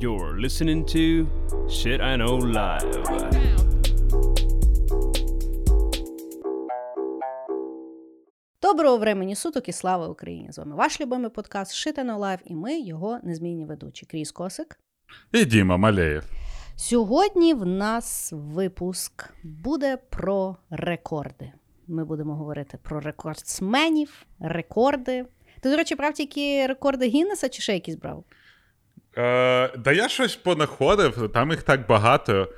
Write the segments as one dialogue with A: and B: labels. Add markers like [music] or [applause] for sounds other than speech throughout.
A: You're listening to Shit I Know Live.
B: Доброго времені суток і слава Україні! З вами ваш любимий подкаст Shit I Know Live і ми його незмінні ведучі. Кріс Косик.
C: І Діма Малеєв.
B: Сьогодні в нас випуск буде про рекорди. Ми будемо говорити про рекордсменів, рекорди. Ти, до речі, брав тільки рекорди Гіннеса чи ще якісь брав?
C: Е, Да я щось понаходив, там їх так багато.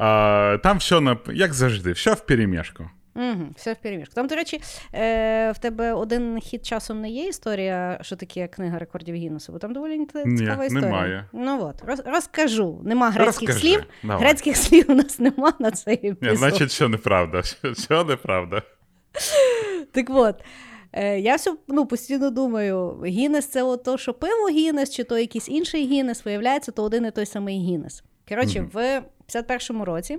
C: Е, Там все, як завжди, все в перемішку.
B: Угу, Все в перемішку. Там, до речі, е, в тебе один хід часом не є історія, що таке книга рекордів Гіннесу, бо там доволі цікава
C: Ні,
B: історія.
C: Немає.
B: Ну от, роз, розкажу. Нема грецьких
C: Розкажи,
B: слів.
C: давай.
B: Грецьких слів у нас нема на цей епізод.
C: Ні, значить, що неправда. Що неправда.
B: Так от. Е, Я все ну, постійно думаю, Гіннес це то, що пиво Гіннес, чи то якийсь інший Гіннес, виявляється, то один і той самий Гіннес. Коротше,
C: Мгм.
B: в 51-му році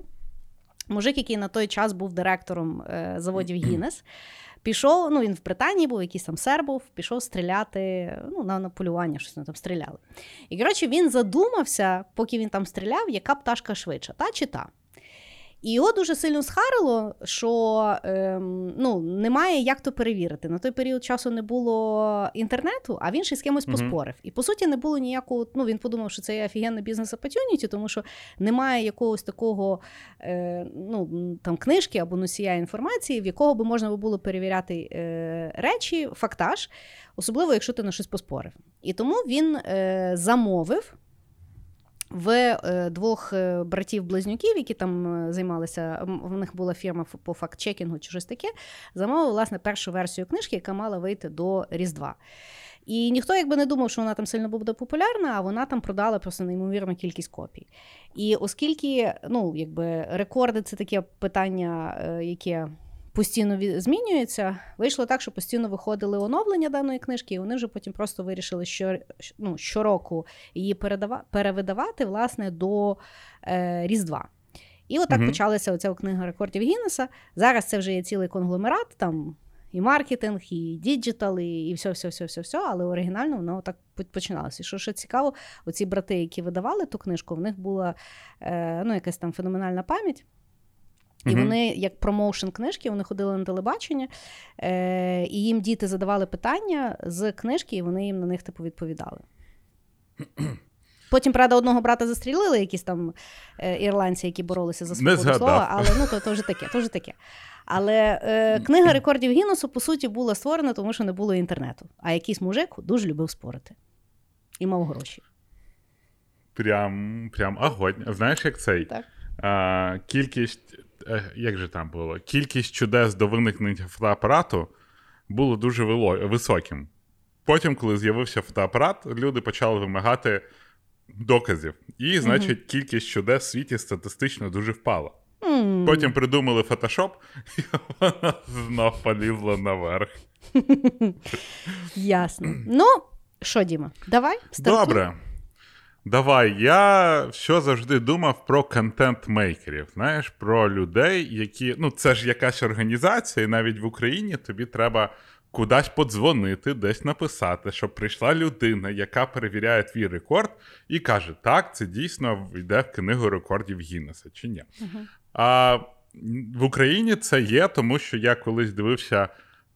B: мужик, який на той час був директором е, заводів Гіннес, пішов, ну він в Британії був, якийсь там сер був, пішов стріляти ну, на, на полювання, щось вони там стріляли. І коротше, він задумався, поки він там стріляв, яка пташка швидша, та чи та. І його дуже сильно схарило, що ем, ну, немає як то перевірити. На той період часу не було інтернету, а він ще з кимось
C: Мгм.
B: поспорив. І по суті не було ніякого. Ну він подумав, що це є офігенна бізнес opportunity, тому що немає якогось такого е, ну, там книжки або носія інформації, в якого би можна було перевіряти е, речі, фактаж, особливо якщо ти на щось поспорив. І тому він е, замовив в е, двох е, братів-близнюків, які там е, займалися, в них була фірма по факт-чекінгу чи щось таке, замовив власне першу версію книжки, яка мала вийти до Різдва. І ніхто якби не думав, що вона там сильно буде популярна, а вона там продала просто неймовірну кількість копій. І оскільки ну, якби, рекорди це таке питання, яке постійно змінюється, вийшло так, що постійно виходили оновлення даної книжки, і вони вже потім просто вирішили, що ну, щороку її передава, перевидавати власне до е, Різдва. І отак
C: Мгм.
B: почалася оця книга рекордів Гіннеса. Зараз це вже є цілий конгломерат, там і маркетинг, і digital, і, і все, все, все, все, все, але оригінально воно так починалося. І що ще цікаво, оці брати, які видавали ту книжку, в них була е, ну, якась там феноменальна пам'ять. І вони, як promotion книжки, вони ходили на телебачення, е, і їм діти задавали питання з книжки, і вони їм на них типу відповідали. Потім, правда, одного брата застрілили, якісь там е, ірландці, які боролися за свободу слова, але ну то, то вже таке, то вже таке. Але е, книга рекордів Гіннесу, по суті, була створена, тому що не було інтернету. А якийсь мужик дуже любив спорити і мав гроші.
C: Прям, прям огонь. Знаєш, як цей?
B: Так.
C: А, кількість, як же там було? Кількість чудес до виникнення фотоапарату було дуже високим. Потім, коли з'явився фотоапарат, люди почали вимагати доказів. І, значить, кількість чудес в світі статистично дуже впала. Потім придумали фотошоп, і вона знов полізла наверх. [laughs]
B: Ясно. Ну, що, Діма, давай стартуй.
C: Добре. Давай. Я що завжди думав про контент-мейкерів. Знаєш, про людей, які. Ну, це ж якась організація, і навіть в Україні тобі треба кудись подзвонити, десь написати, щоб прийшла людина, яка перевіряє твій рекорд, і каже: так, це дійсно йде в книгу рекордів Гіннеса, чи ні.
B: Мгм.
C: А в Україні це є, тому що я колись дивився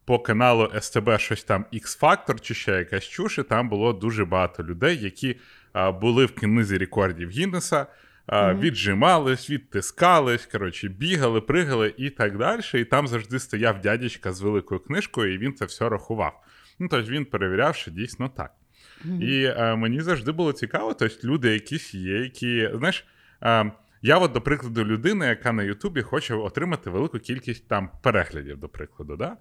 C: по каналу СТБ щось там X-Factor чи ще якась чуш, і там було дуже багато людей, які були в книзі рекордів Гіннеса,
B: Мгм.
C: віджимались, відтискались, коротше, бігали, пригали і так далі. І там завжди стояв дядечка з великою книжкою, і він це все рахував. Ну, тобто він перевіряв, що дійсно так.
B: Мгм.
C: І е, мені завжди було цікаво, тобто люди якісь є, які, знаєш, е, я, от, до прикладу, людина, яка на Ютубі хоче отримати велику кількість там переглядів, до прикладу. Да?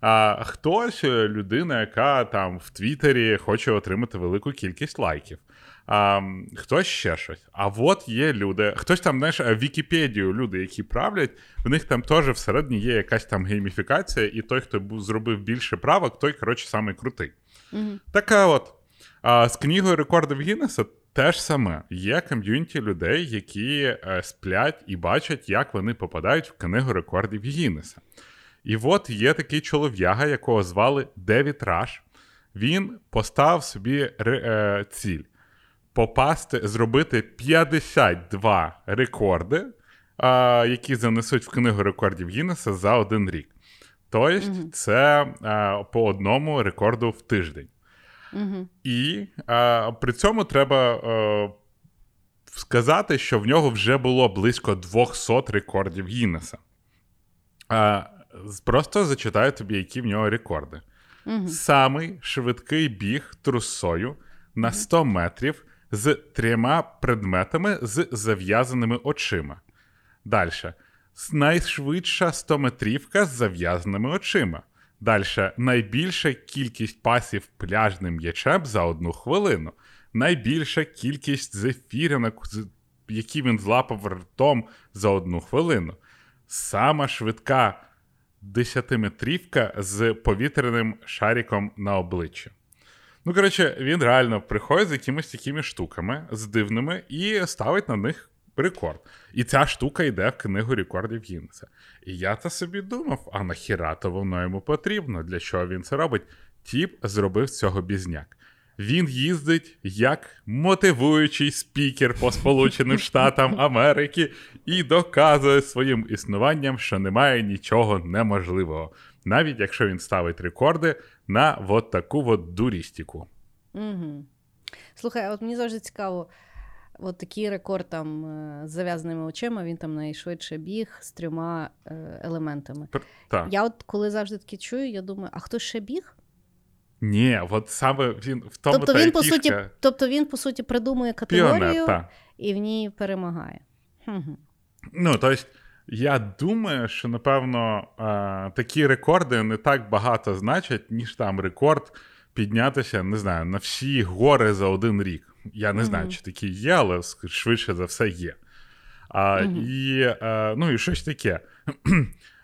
C: А хтось е, людина, яка там в Твіттері хоче отримати велику кількість лайків. А, хтось ще щось. А от є люди, хтось там, знаєш, е, Вікіпедію, люди, які правлять, в них там теж всередині є якась там гейміфікація, і той, хто зробив більше правок, той, коротше, самий крутий.
B: Мгм.
C: Така от. А з книгою рекордів Гіннеса те ж саме. Є ком'юніті людей, які е, сплять і бачать, як вони попадають в книгу рекордів Гіннеса. І от є такий чолов'яга, якого звали Девід Раш. Він поставив собі е, ціль попасти, зробити 52 рекорди, а, які занесуть в книгу рекордів Гіннеса за один рік. Тобто,
B: Мгм.
C: це а, по одному рекорду в тиждень.
B: Угу.
C: І а, при цьому треба е, сказати, що в нього вже було близько 200 рекордів Гіннеса. А, просто зачитаю тобі, які в нього рекорди.
B: Угу.
C: Самий швидкий біг трусою на 100 метрів з трьома предметами з зав'язаними очима. Далі. Найшвидша 100-метрівка з зав'язаними очима. Далі. Найбільша кількість пасів пляжним м'ячем за одну хвилину. Найбільша кількість зефіринок, які він злапав ртом за одну хвилину. Сама швидка десятиметрівка з повітряним шариком на обличчі. Ну, коротше, він реально приходить з якимись такими штуками, з дивними, і ставить на них рекорд. І ця штука йде в книгу рекордів Гіннеса. І я та собі думав, а нахіра то воно йому потрібно? Для чого він це робить? Тіп зробив цього бізняк. Він їздить як мотивуючий спікер по Сполученим [laughs] Штатам Америки і доказує своїм існуванням, що немає нічого неможливого, навіть якщо він ставить рекорди на от таку от дурістіку.
B: Угу. Слухай, а от мені завжди цікаво, от такий рекорд там е, з зав'язаними очима, він там найшвидше біг з трьома е, елементами.
C: Пр- Так.
B: Я от коли завжди таке чую, я думаю, а хто ще біг?
C: Ні, от саме він в тому
B: Тобто
C: та
B: він, по суті, тобто він, по суті, придумує категорію
C: піонер,
B: і в ній перемагає.
C: Ну, тобто, я думаю, що напевно такі рекорди не так багато значать, ніж там рекорд піднятися, не знаю, на всі гори за один рік. Я не знаю, чи такі є, але швидше за все є. А, і, ну, і щось таке.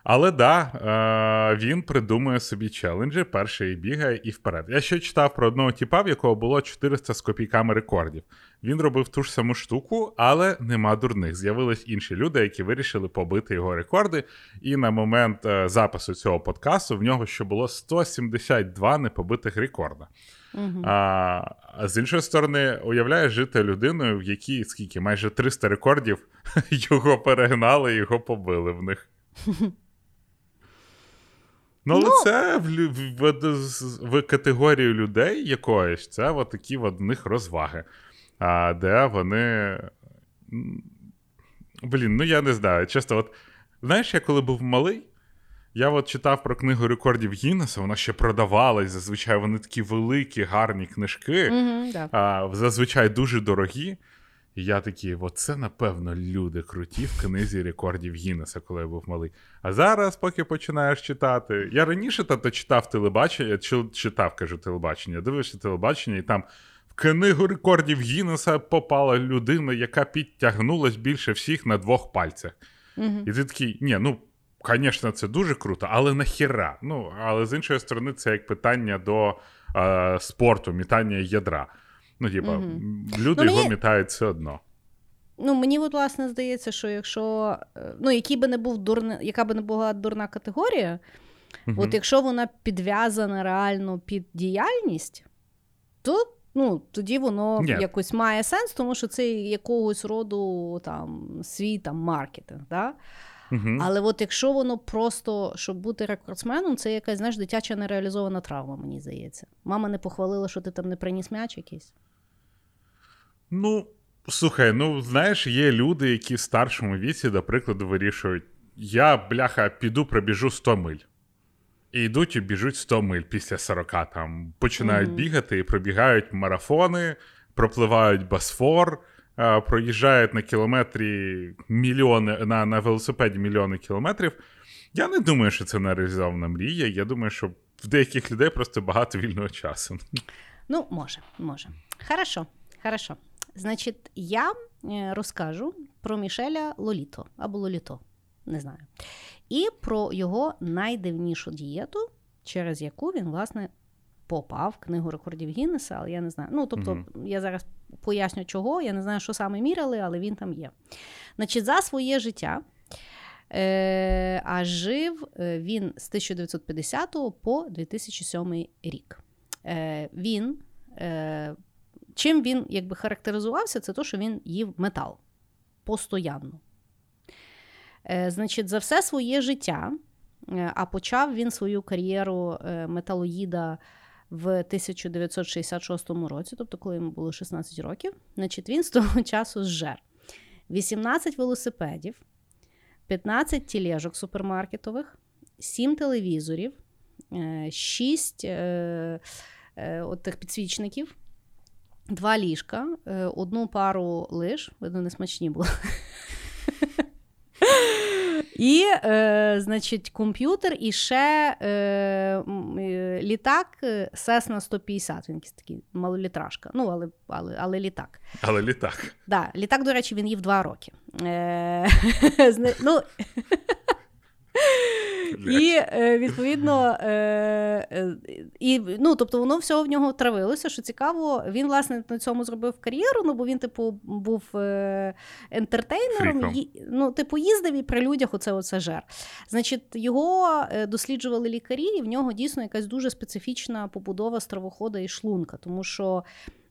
C: Але да, е, він придумує собі челенджі, перший бігає і вперед. Я ще читав про одного тіпа, в якого було 400 з копійками рекордів. Він робив ту ж саму штуку, але нема дурних. З'явились інші люди, які вирішили побити його рекорди. І на момент е, запису цього подкасту в нього ще було 172 непобитих рекорда. А, а з іншої сторони, уявляєш жити людиною, в якій скільки майже 300 рекордів [laughs] його перегнали, його побили в них. [laughs] Ну, але
B: Ну.
C: це в, в, в, в категорію людей якоїсь, це от такі в них розваги. А, де вони. Блін, ну я не знаю. Чесно, от знаєш, я коли був малий, я от читав про книгу рекордів Гіннеса, вона ще продавалась. Зазвичай вони такі великі, гарні книжки,
B: Мгм, да.
C: а, зазвичай дуже дорогі. І я такий, оце, напевно, люди круті в книзі рекордів Гіннеса, коли я був малий. А зараз, поки починаєш читати. Я раніше тато читав телебачення, читав, кажу, телебачення, дивишся телебачення, і там в книгу рекордів Гіннеса попала людина, яка підтягнулась більше всіх на двох пальцях.
B: Мгм.
C: І ти такий, ні, ну, звісно, це дуже круто, але нахіра. Ну, але з іншої сторони, це як питання до е, спорту, мітання ядра. Ну, типа,
B: Мгм.
C: люди
B: Ну, мені-
C: його мітають все одно.
B: Ну, мені от, власне здається, що якщо е, ну, який би не був дурна, яка би не була дурна категорія,
C: Мгм.
B: от якщо вона підв'язана реально під діяльність, то ну, тоді воно
C: Ні.
B: якось має сенс, тому що це якогось роду там, свій там, маркетинг. Да?
C: Мгм.
B: Але от якщо воно просто, щоб бути рекордсменом, це якась знаєш, дитяча нереалізована травма, мені здається. Мама не похвалила, що ти там не приніс м'яч якийсь.
C: Ну, слухай, ну знаєш, є люди, які в старшому віці, до прикладу, вирішують: я, бляха, піду пробіжу 100 миль. І йдуть і біжуть 100 миль після 40 там. Починають
B: Мгм.
C: бігати і пробігають марафони, пропливають Босфор, проїжджають на кілометрі мільйони, на, на велосипеді мільйони кілометрів. Я не думаю, що це нереалізована мрія. Я думаю, що в деяких людей просто багато вільного часу.
B: Ну, може, може. Хорошо, хорошо. Значить, я е, розкажу про Мішеля Лоліто або Лоліто, не знаю. І про його найдивнішу дієту, через яку він, власне, попав в книгу рекордів Гіннеса, але я не знаю. Ну, тобто,
C: Мгм.
B: я зараз поясню, чого, я не знаю, що саме міряли, але він там є. Значить, за своє життя. Е, а жив е, він з 1950 по 2007 рік. Е, він е, чим він якби характеризувався, це те, що він їв метал постоянно. Е, Значить, за все своє життя, е, а почав він свою кар'єру е, металоїда в 1966 році, тобто, коли йому було 16 років, значить, він з того [laughs] часу зжер 18 велосипедів, 15 тілежок супермаркетових, 7 телевізорів, 6 е, е, от тих підсвічників, 2 ліжка, е, одну пару лиж, видно, не смачні були. І, е, значить, комп'ютер і ще е, е, літак е, Cessna 150. Він якийсь такий малолітражка. Ну, але, але, але літак.
C: Але літак.
B: Да, літак, до речі, він їв два роки. Е, [laughs] ну, і е, відповідно, е, е, і, ну, тобто воно все в нього травилося. Що цікаво, він власне на цьому зробив кар'єру, ну бо він, типу, був ентертейнером. Ї- ну, типу, їздив і при людях оце оце жер. Значить, його досліджували лікарі, і в нього дійсно якась дуже специфічна побудова стравохода і шлунка, тому що.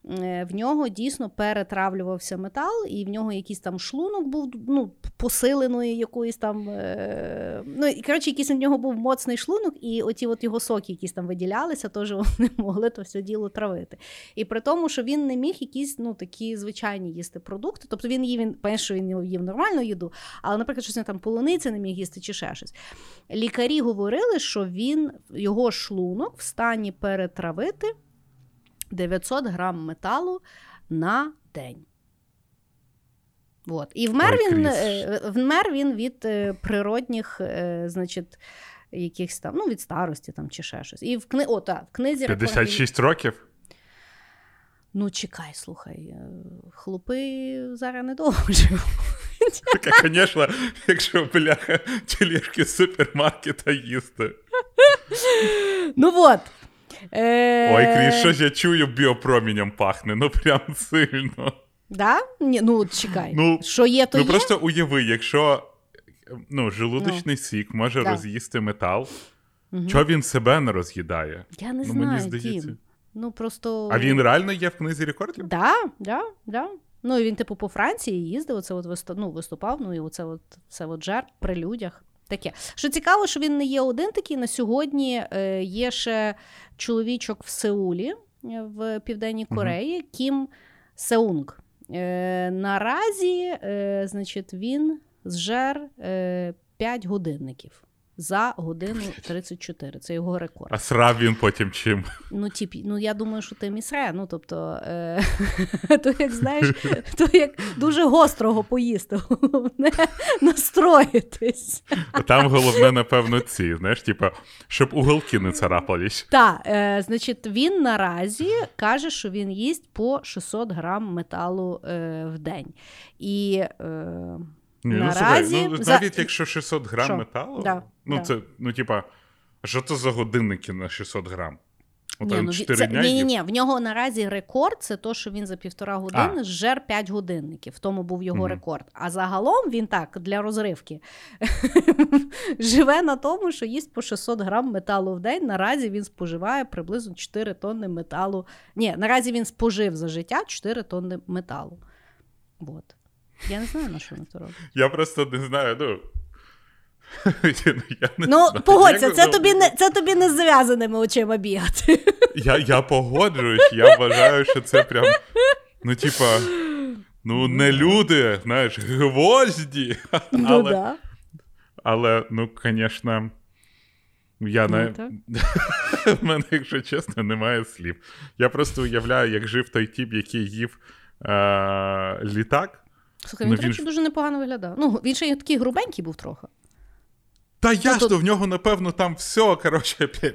B: Е, В нього дійсно перетравлювався метал, і в нього якийсь там шлунок був ну, посиленої якоїсь там. Е... Ну, і коротше, якийсь у нього був моцний шлунок, і оті от його соки, якісь там виділялися, теж вони [laughs] могли то все діло травити. І при тому, що він не міг якісь ну, такі звичайні їсти продукти. Тобто він їв, він, що він їв нормальну їду, але, наприклад, щось там полуниці не міг їсти чи ще щось. Лікарі говорили, що він його шлунок в стані перетравити 900 грам металу на день. От. І вмер він, е, вмер він від е, природних, е, значить, якихось там, ну, від старості там, чи ще щось. І в, кни... О, та, в книзі рекордів-
C: 56 років.
B: Ну, чекай, слухай, хлопи зараз недовго живуть.
C: Таке, звісно, якщо бляха тілешки з супермаркета їсти.
B: Ну от. Е...
C: Ой, Кріс, щось я чую, біопромінням пахне, ну прям сильно.
B: Да? Ні, ну, чекай.
C: Ну,
B: що є, то
C: ну
B: є.
C: просто уяви, якщо ну, желудочний сік може
B: Да.
C: роз'їсти метал,
B: Мгм.
C: чого він себе не роз'їдає?
B: Я не
C: ну, мені
B: знаю,
C: здається.
B: Дім. Ну, просто...
C: А він реально є в книзі рекордів?
B: Да, да, да. Ну, і він, типу, по Франції їздив, оце от виступ, ну, виступав, ну і оце от все от жар при людях. Таке. Що цікаво, що він не є один такий. На сьогодні е, є ще чоловічок в Сеулі, е, в Південній. Кореї, Кім Сеунг. Е, наразі, е, значить, він зжер е, 5 годинників за годину 34. Це його рекорд.
C: А срав він потім чим?
B: Ну, тип, ну я думаю, що ти місре. Ну, тобто, е, [laughs] то як знаєш, то як дуже гострого поїсти, головне [laughs] настроїтись.
C: А Там головне, напевно, ці, знаєш, типа, щоб уголки не царапались.
B: Так, е, значить, він наразі каже, що він їсть по 600 грам металу е, в день. І е,
C: Ні, ну,
B: Наразі
C: ну,
B: за-
C: навіть якщо 600 грам
B: Що?
C: металу,
B: Да,
C: ну
B: да.
C: це, ну, типа, що це за годинники на 600 грам? От
B: ні, ну,
C: 4
B: це,
C: дня
B: ні, ні, ні, в нього наразі рекорд це то, що він за півтора години зжер 5 годинників. В тому був його
C: Мгм.
B: рекорд. А загалом він так для розривки [laughs] живе на тому, що їсть по 600 грам металу в день. Наразі він споживає приблизно 4 тонни металу. Ні, наразі він спожив за життя 4 тонни металу. От. Я не знаю, на що він це робить.
C: Я просто не знаю, ну. [laughs] я не
B: Ну,
C: знаю,
B: погодься, це тобі не це тобі не з зав'язаними очима бігати. [laughs]
C: Я, я погоджуюсь, я вважаю, що це прям. Ну, типа, ну, не люди, знаєш, гвозді.
B: Ну,
C: Але,
B: да.
C: але ну, звісно, я
B: Ну,
C: не. [laughs] В мене, якщо чесно, немає слів. Я просто уявляю, як жив той тіп, який їв е- літак.
B: Слухай,
C: Ну,
B: він, до речі,
C: ж-
B: дуже непогано виглядав. Ну, він ще й такий грубенький був трохи.
C: Та ясно,
B: тут-
C: в нього, напевно, там все, коротше, [laughs]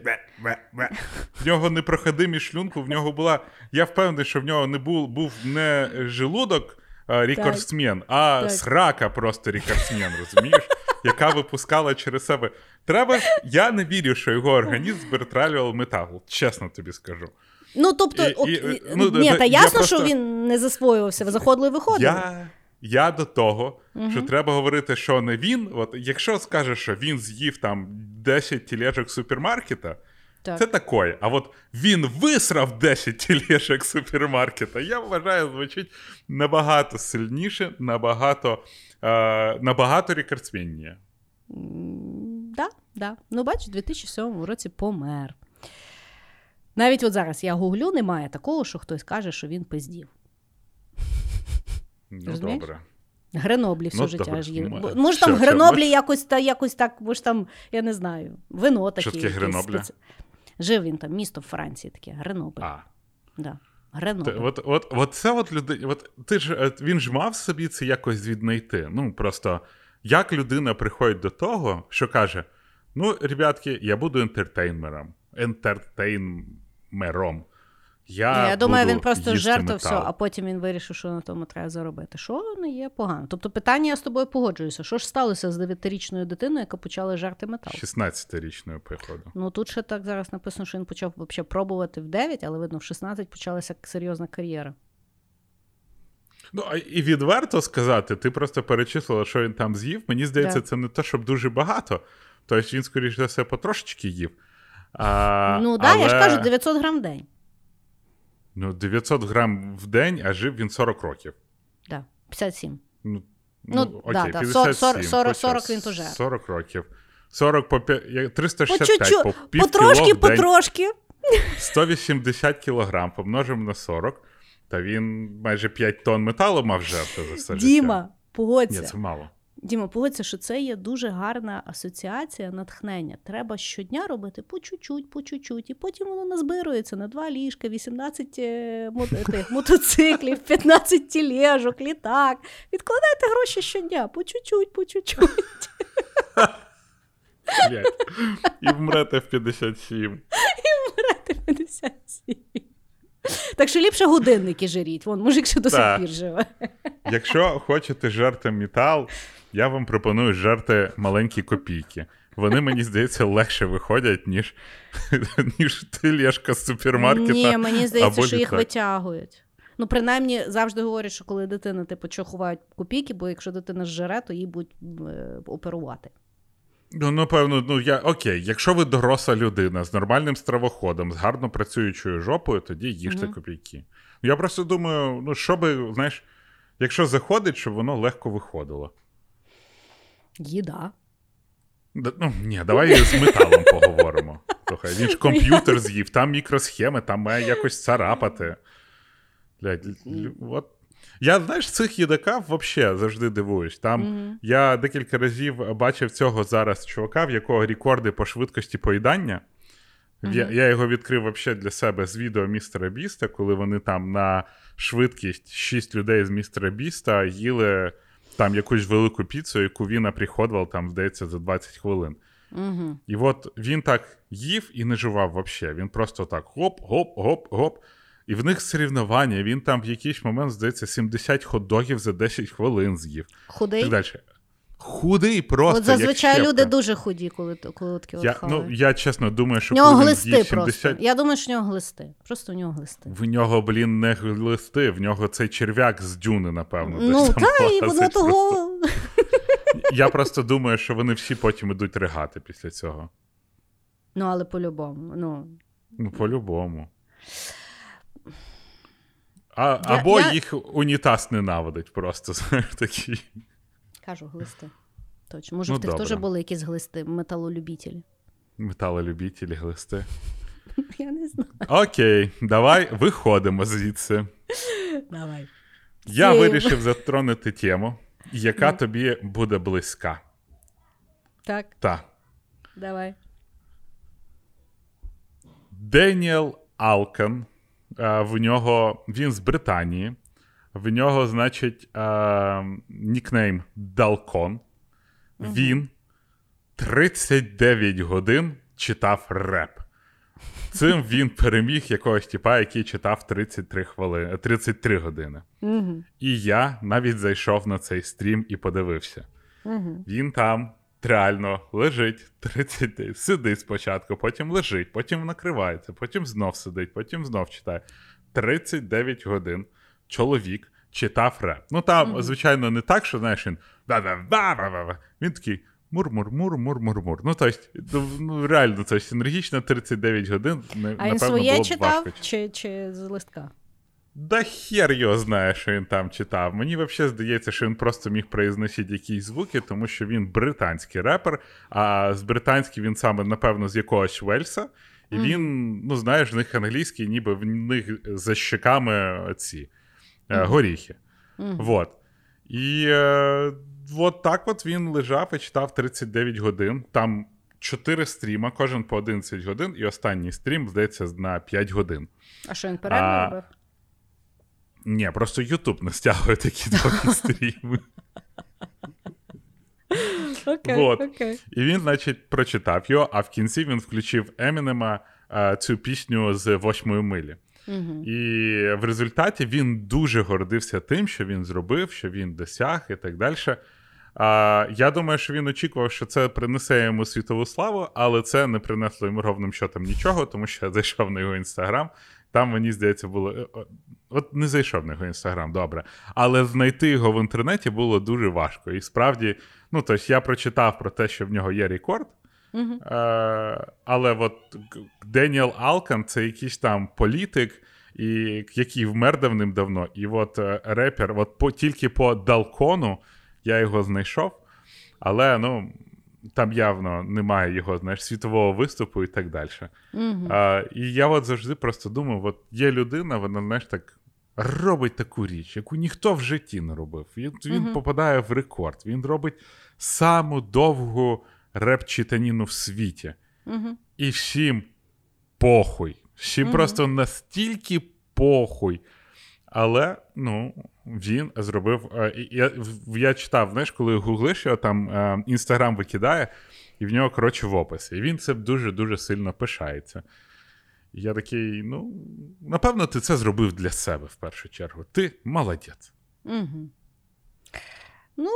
C: в нього непроходимість шлунку, в нього була. Я впевнений, що в нього не був, був не желудок а, рікордсмен, а
B: Так.
C: срака просто рікордсмен, розумієш? Яка випускала через себе. Треба ж, я не вірю, що його організм перетравлював метал, чесно тобі скажу.
B: Ну, тобто,
C: І- і, ну,
B: ні, та ясно,
C: просто-
B: що він не засвоювався, заходило і виходило.
C: Я, я до того,
B: Мгм.
C: що треба говорити, що не він. От якщо скаже, що він з'їв там 10 тілешок супермаркета,
B: Так.
C: Це такое. А от він висрав 10 [laughs] тележок супермаркета. Я вважаю, звучить набагато сильніше, набагато, е, набагато рекордсменніше.
B: М, Да, да. Ну, бачиш, у 2007 році помер. Навіть от зараз я гуглю, немає такого, що хтось каже, що він пиздів.
C: Ну,
B: Розумієш?
C: добре.
B: Греноблі все
C: Ну,
B: життя
C: добре.
B: ж Бо- Може, там
C: що, що,
B: Греноблі
C: ми-
B: якось, та, якось так, може там, я не знаю, вино таке.
C: Що таке Греноблі?
B: спеці- Жив він там, місто в Франції таке, Гренобль.
C: А.
B: Да.
C: От, от, от це от люди, от ти ж він ж мав собі це якось віднайти. Ну просто як людина приходить до того, що каже: Ну, ребятки, я буду ентертейнером. Ентертейнером. Я,
B: Я думаю,
C: буду
B: він просто
C: їсти
B: жертв все, а потім він вирішив, що на тому треба заробити. Що не є погано. Тобто питання я з тобою погоджуюся. Що ж сталося з дев'ятирічною дитиною, яка почала жерти метал?
C: 16-річною походу.
B: Ну тут ще так зараз написано, що він почав взагалі пробувати в 9, але видно, в 16 почалася серйозна кар'єра.
C: Ну, і відверто сказати, ти просто перечислила, що він там з'їв. Мені здається,
B: Да.
C: це не те, щоб дуже багато. Тобто він, скоріш за все, потрошечки їв. А,
B: ну так, да, я ж кажу, 900 грам в день.
C: Ну, 900 грам в день, а жив він 40 років.
B: Да, 57.
C: Ну,
B: Ну,
C: ну, окей,
B: да,
C: 57,
B: 40, 40,
C: хоча
B: 40 він жер.
C: 40 років. 40 по п'я- я-
B: По
C: по пів
B: потрошки,
C: кіло в день,
B: потрошки.
C: 180 кілограм помножимо на 40, та він майже 5 тонн металу мав жерти за все життя.
B: Діма,
C: Ні, це мало.
B: Діма, погодься, що це є дуже гарна асоціація, натхнення. Треба щодня робити по чуть-чуть, по чуть-чуть, і потім воно назбирується на два ліжка, 18 е, мо- тих, мотоциклів, [laughs] 15 тілежок, літак. Відкладайте гроші щодня, по чуть-чуть, по чуть-чуть.
C: І вмрете в 57.
B: Брати 57. [laughs] Так що ліпше годинники жаріть. Вон, мужик ще до сих пір живе. [laughs]
C: Якщо хочете жерти метал, я вам пропоную жерти маленькі копійки. Вони, мені здається, легше виходять, ніж, [laughs] ніж тележка з супермаркета.
B: Ні, мені здається,
C: або
B: що їх витягують. Ну, принаймні, завжди говорять, що коли дитина, типу, чохувають копійки, бо якщо дитина зжере, то її будуть е, оперувати.
C: Ну, напевно, ну я окей, якщо ви доросла людина з нормальним стравоходом, з гарно працюючою жопою, тоді їжте
B: Мгм.
C: копійки. Я просто думаю, ну що би, знаєш, якщо заходить, щоб воно легко виходило.
B: Їда.
C: Да, Ну, ні, давай з металом поговоримо. Слухай, він ж комп'ютер з'їв, там мікросхеми, там має якось царапати. Блядь, от. Я, знаєш, цих їдаків взагалі завжди дивуюсь. Там
B: Мгм.
C: я декілька разів бачив цього зараз чувака, в якого рекорди по швидкості поїдання. Я,
B: Мгм.
C: я його відкрив вообще для себе з відео містера Біста, коли вони там на швидкість 6 людей з містера Біста їли там якусь велику піцу, яку він оприходував там, здається, за 20 хвилин.
B: Угу.
C: І от він так їв і не жував вообще. Він просто так гоп, гоп, гоп, гоп. І в них соревнування. Він там в якийсь момент, здається, 70 хот-догів за 10 хвилин з'їв.
B: Худий.
C: Так далі. Худий просто.
B: От зазвичай
C: як
B: люди дуже худі, коли, коли таке от
C: Я, ну, я чесно думаю, що
B: в нього
C: коли
B: глисти
C: з'їв
B: просто.
C: 70...
B: Я думаю, що в нього глисти. Просто в нього глисти.
C: В нього, блін, не глисти, в нього цей черв'як з дюни, напевно.
B: Ну, та, і воно того.
C: Я просто думаю, що вони всі потім ідуть ригати після цього.
B: Ну, але по-любому. Ну,
C: Ну, по-любому. А,
B: Я-
C: або
B: я-
C: їх унітаз ненавидить просто, [laughs] такий.
B: кажу, глисти. Точно. Може,
C: Ну,
B: в тих теж були якісь глисти, металолюбітелі.
C: Металолюбітелі, глисти. [laughs]
B: Я не знаю.
C: Окей, давай виходимо звідси.
B: Давай.
C: Я
B: Сім.
C: вирішив затронути тему, яка
B: Ну.
C: тобі буде близька.
B: Так,
C: Та.
B: давай.
C: Деніел Алкен. Е, В нього він з Британії. В нього, значить, е, нікнейм Далкон. Він 39 годин читав реп. Цим він переміг якогось типа, який читав 33 хвилини, 33 години.
B: Угу.
C: І я навіть зайшов на цей стрім і подивився.
B: Угу.
C: Він там реально лежить 30 днів, сидить спочатку, потім лежить, потім накривається, потім знов сидить, потім знов читає. 39 годин чоловік читав реп. Ну там,
B: Мгм.
C: звичайно, не так, що знаєш, він. Він такий. Мур-мур-мур, мур-мур-мур. Ну, тобто, ну, реально, це енергічно 39 годин.
B: А
C: напевно,
B: він своє
C: було
B: читав
C: важко.
B: чи, чи з листка?
C: Да хер його знає, що він там читав. Мені взагалі здається, що він просто міг произносити якісь звуки, тому що він британський репер, а з британський він саме, напевно, з якогось Вельса. І він, ну, знаєш, в них англійський, ніби в них за щеками ці е, горіхи. Вот. І е, от так от він лежав і читав 39 годин. Там 4 стріма, кожен по 11 годин, і останній стрім, здається, на 5 годин.
B: А що він перерву робив?
C: Ні, просто Ютуб не стягує такі довгі [laughs] стріми.
B: Окей,
C: вот.
B: окей.
C: І він, значить, прочитав його, а в кінці він включив Емінема е, цю пісню з восьмої милі.
B: Угу.
C: І в результаті він дуже гордився тим, що він зробив, що він досяг і так далі. А, я думаю, що він очікував, що це принесе йому світову славу, але це не принесло йому ровним счетом нічого, тому що я зайшов на його інстаграм. Там, мені здається, було. е, От не зайшов на його інстаграм, добре. Але знайти його в інтернеті було дуже важко. І справді, ну тобто я прочитав про те, що в нього є рекорд.
B: Угу.
C: Е, але от Деніел Алкан це якийсь там політик, і, який вмер давним-давно. І от е, репер, от по, тільки по Далкону я його знайшов, але ну, там явно немає його знаєш, світового виступу і так далі.
B: Угу.
C: Е, і я от завжди просто думав: от є людина, вона знаєш, так. Робить таку річ, яку ніхто в житті не робив. Він, він попадає в рекорд. Він робить саму довгу реп-читаніну в світі.
B: Угу.
C: І всім похуй. Всім просто настільки похуй. Але ну, він зробив. е, Я, я читав, знаєш, коли гуглиш його, там е, інстаграм викидає, і в нього, коротше, в описі. І він це дуже-дуже сильно пишається. Я такий, ну, напевно, ти це зробив для себе в першу чергу. Ти молодець.
B: Угу. Ну,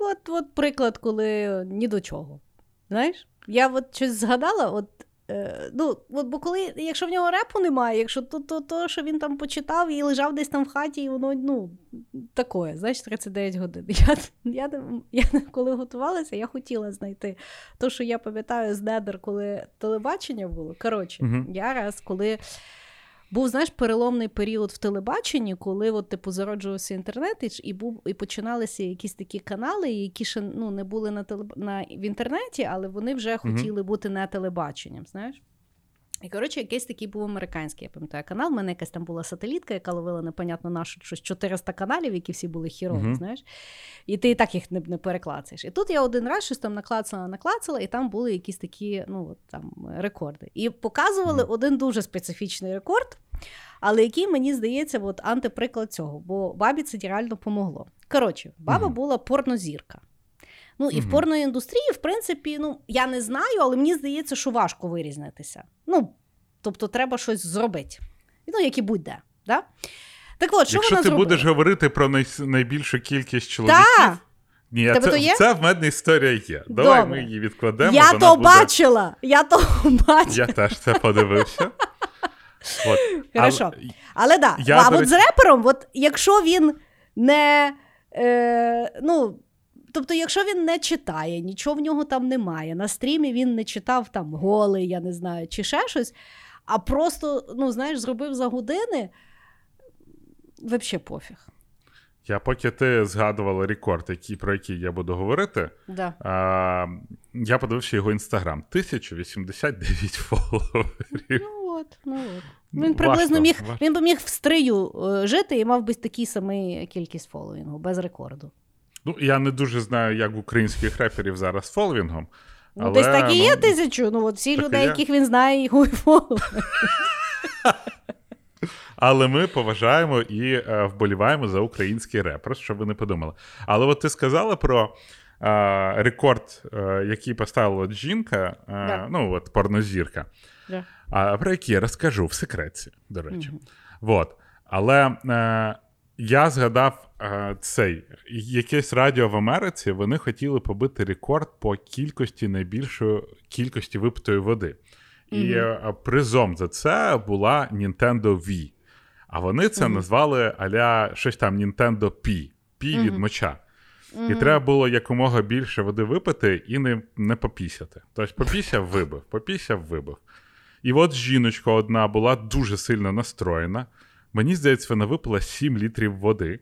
B: от, от приклад, коли ні до чого. Знаєш? Я от щось згадала, от, е, ну, от, бо коли, якщо в нього репу немає, якщо то, то, то, що він там почитав і лежав десь там в хаті, і воно, ну, такое, знаєш, 39 годин. Я, я, я, коли готувалася, я хотіла знайти то, що я пам'ятаю з недер, коли телебачення було. Коротше,
C: угу.
B: я раз, коли був, знаєш, переломний період в телебаченні, коли от, типу, зароджувався інтернет, і, і, був, і починалися якісь такі канали, які ще ну, не були на телеб... на, в інтернеті, але вони вже хотіли бути на телебаченням, знаєш. І, коротше, якийсь такий був американський, я пам'ятаю, канал. У мене якась там була сателітка, яка ловила непонятно на що, щось 400 каналів, які всі були хірові,
C: Мгм.
B: знаєш. І ти і так їх не, не переклацаєш. І тут я один раз щось там наклацала, наклацала, і там були якісь такі ну, от, там, рекорди. І показували
C: Мгм.
B: один дуже специфічний рекорд, але який, мені здається, от, антиприклад цього, бо бабі це реально помогло. Коротше, баба
C: Мгм.
B: була порнозірка. Ну, і в
C: Мгм.
B: порноіндустрії, в принципі, ну, я не знаю, але мені здається, що важко вирізнитися. Ну, тобто, треба щось зробити. Ну, як і будь-де. Да? Так от, що
C: Якщо
B: вона
C: ти
B: зробила?
C: будеш говорити про най... найбільшу кількість чоловіків.
B: Так!
C: Ні,
B: Тебе
C: це,
B: то є?
C: це в мене історія є. Давай
B: Добре.
C: ми її відкладемо.
B: Я
C: вона
B: то
C: буде...
B: бачила! Я то бачила.
C: Я теж це подивився. От.
B: Хорошо.
C: Але-
B: Але да,
C: Я,
B: а
C: до
B: от з репером, от якщо він не. Е, ну, тобто, якщо він не читає, нічого в нього там немає. На стрімі він не читав там голий, я не знаю, чи ще щось, а просто, ну, знаєш, зробив за години. Взагалі пофіг.
C: Я поки ти згадувала рекорд, який, про який я буду говорити,
B: Да.
C: а, я подивився його інстаграм. 1089 фоловерів.
B: Ну от, ну от.
C: Ну,
B: Він приблизно
C: важко,
B: міг,
C: важко.
B: він би міг в стрию е, жити і мав би такий самий кількість фоловінгу, без рекорду.
C: Ну, я не дуже знаю, як українських реперів зараз з фоловінгом.
B: Ну,
C: Але,
B: десь так і є
C: ну,
B: тисячу. Ну, от всі
C: є.
B: яких він знає, його і. [laughs]
C: Але ми поважаємо і е, вболіваємо за український реп, просто щоб ви не подумали. Але от ти сказала про е, рекорд, е, який поставила жінка, е,
B: Да.
C: ну от порнозірка.
B: Да.
C: А про які я розкажу в секреті, до речі.
B: Мгм.
C: Вот. Але е, я згадав е, цей якесь радіо в Америці. Вони хотіли побити рекорд по кількості найбільшої кількості випитої води. І е, призом за це була Nintendo Wii. А вони це
B: Мгм.
C: назвали аля щось там Nintendo P. P від
B: Мгм.
C: моча. І треба було якомога більше води випити і не не попісяти. Тобто попісяв, [laughs] вибив, попісяв, вибив. І от жіночка одна була дуже сильно настроєна. Мені здається, вона випила 7 літрів води.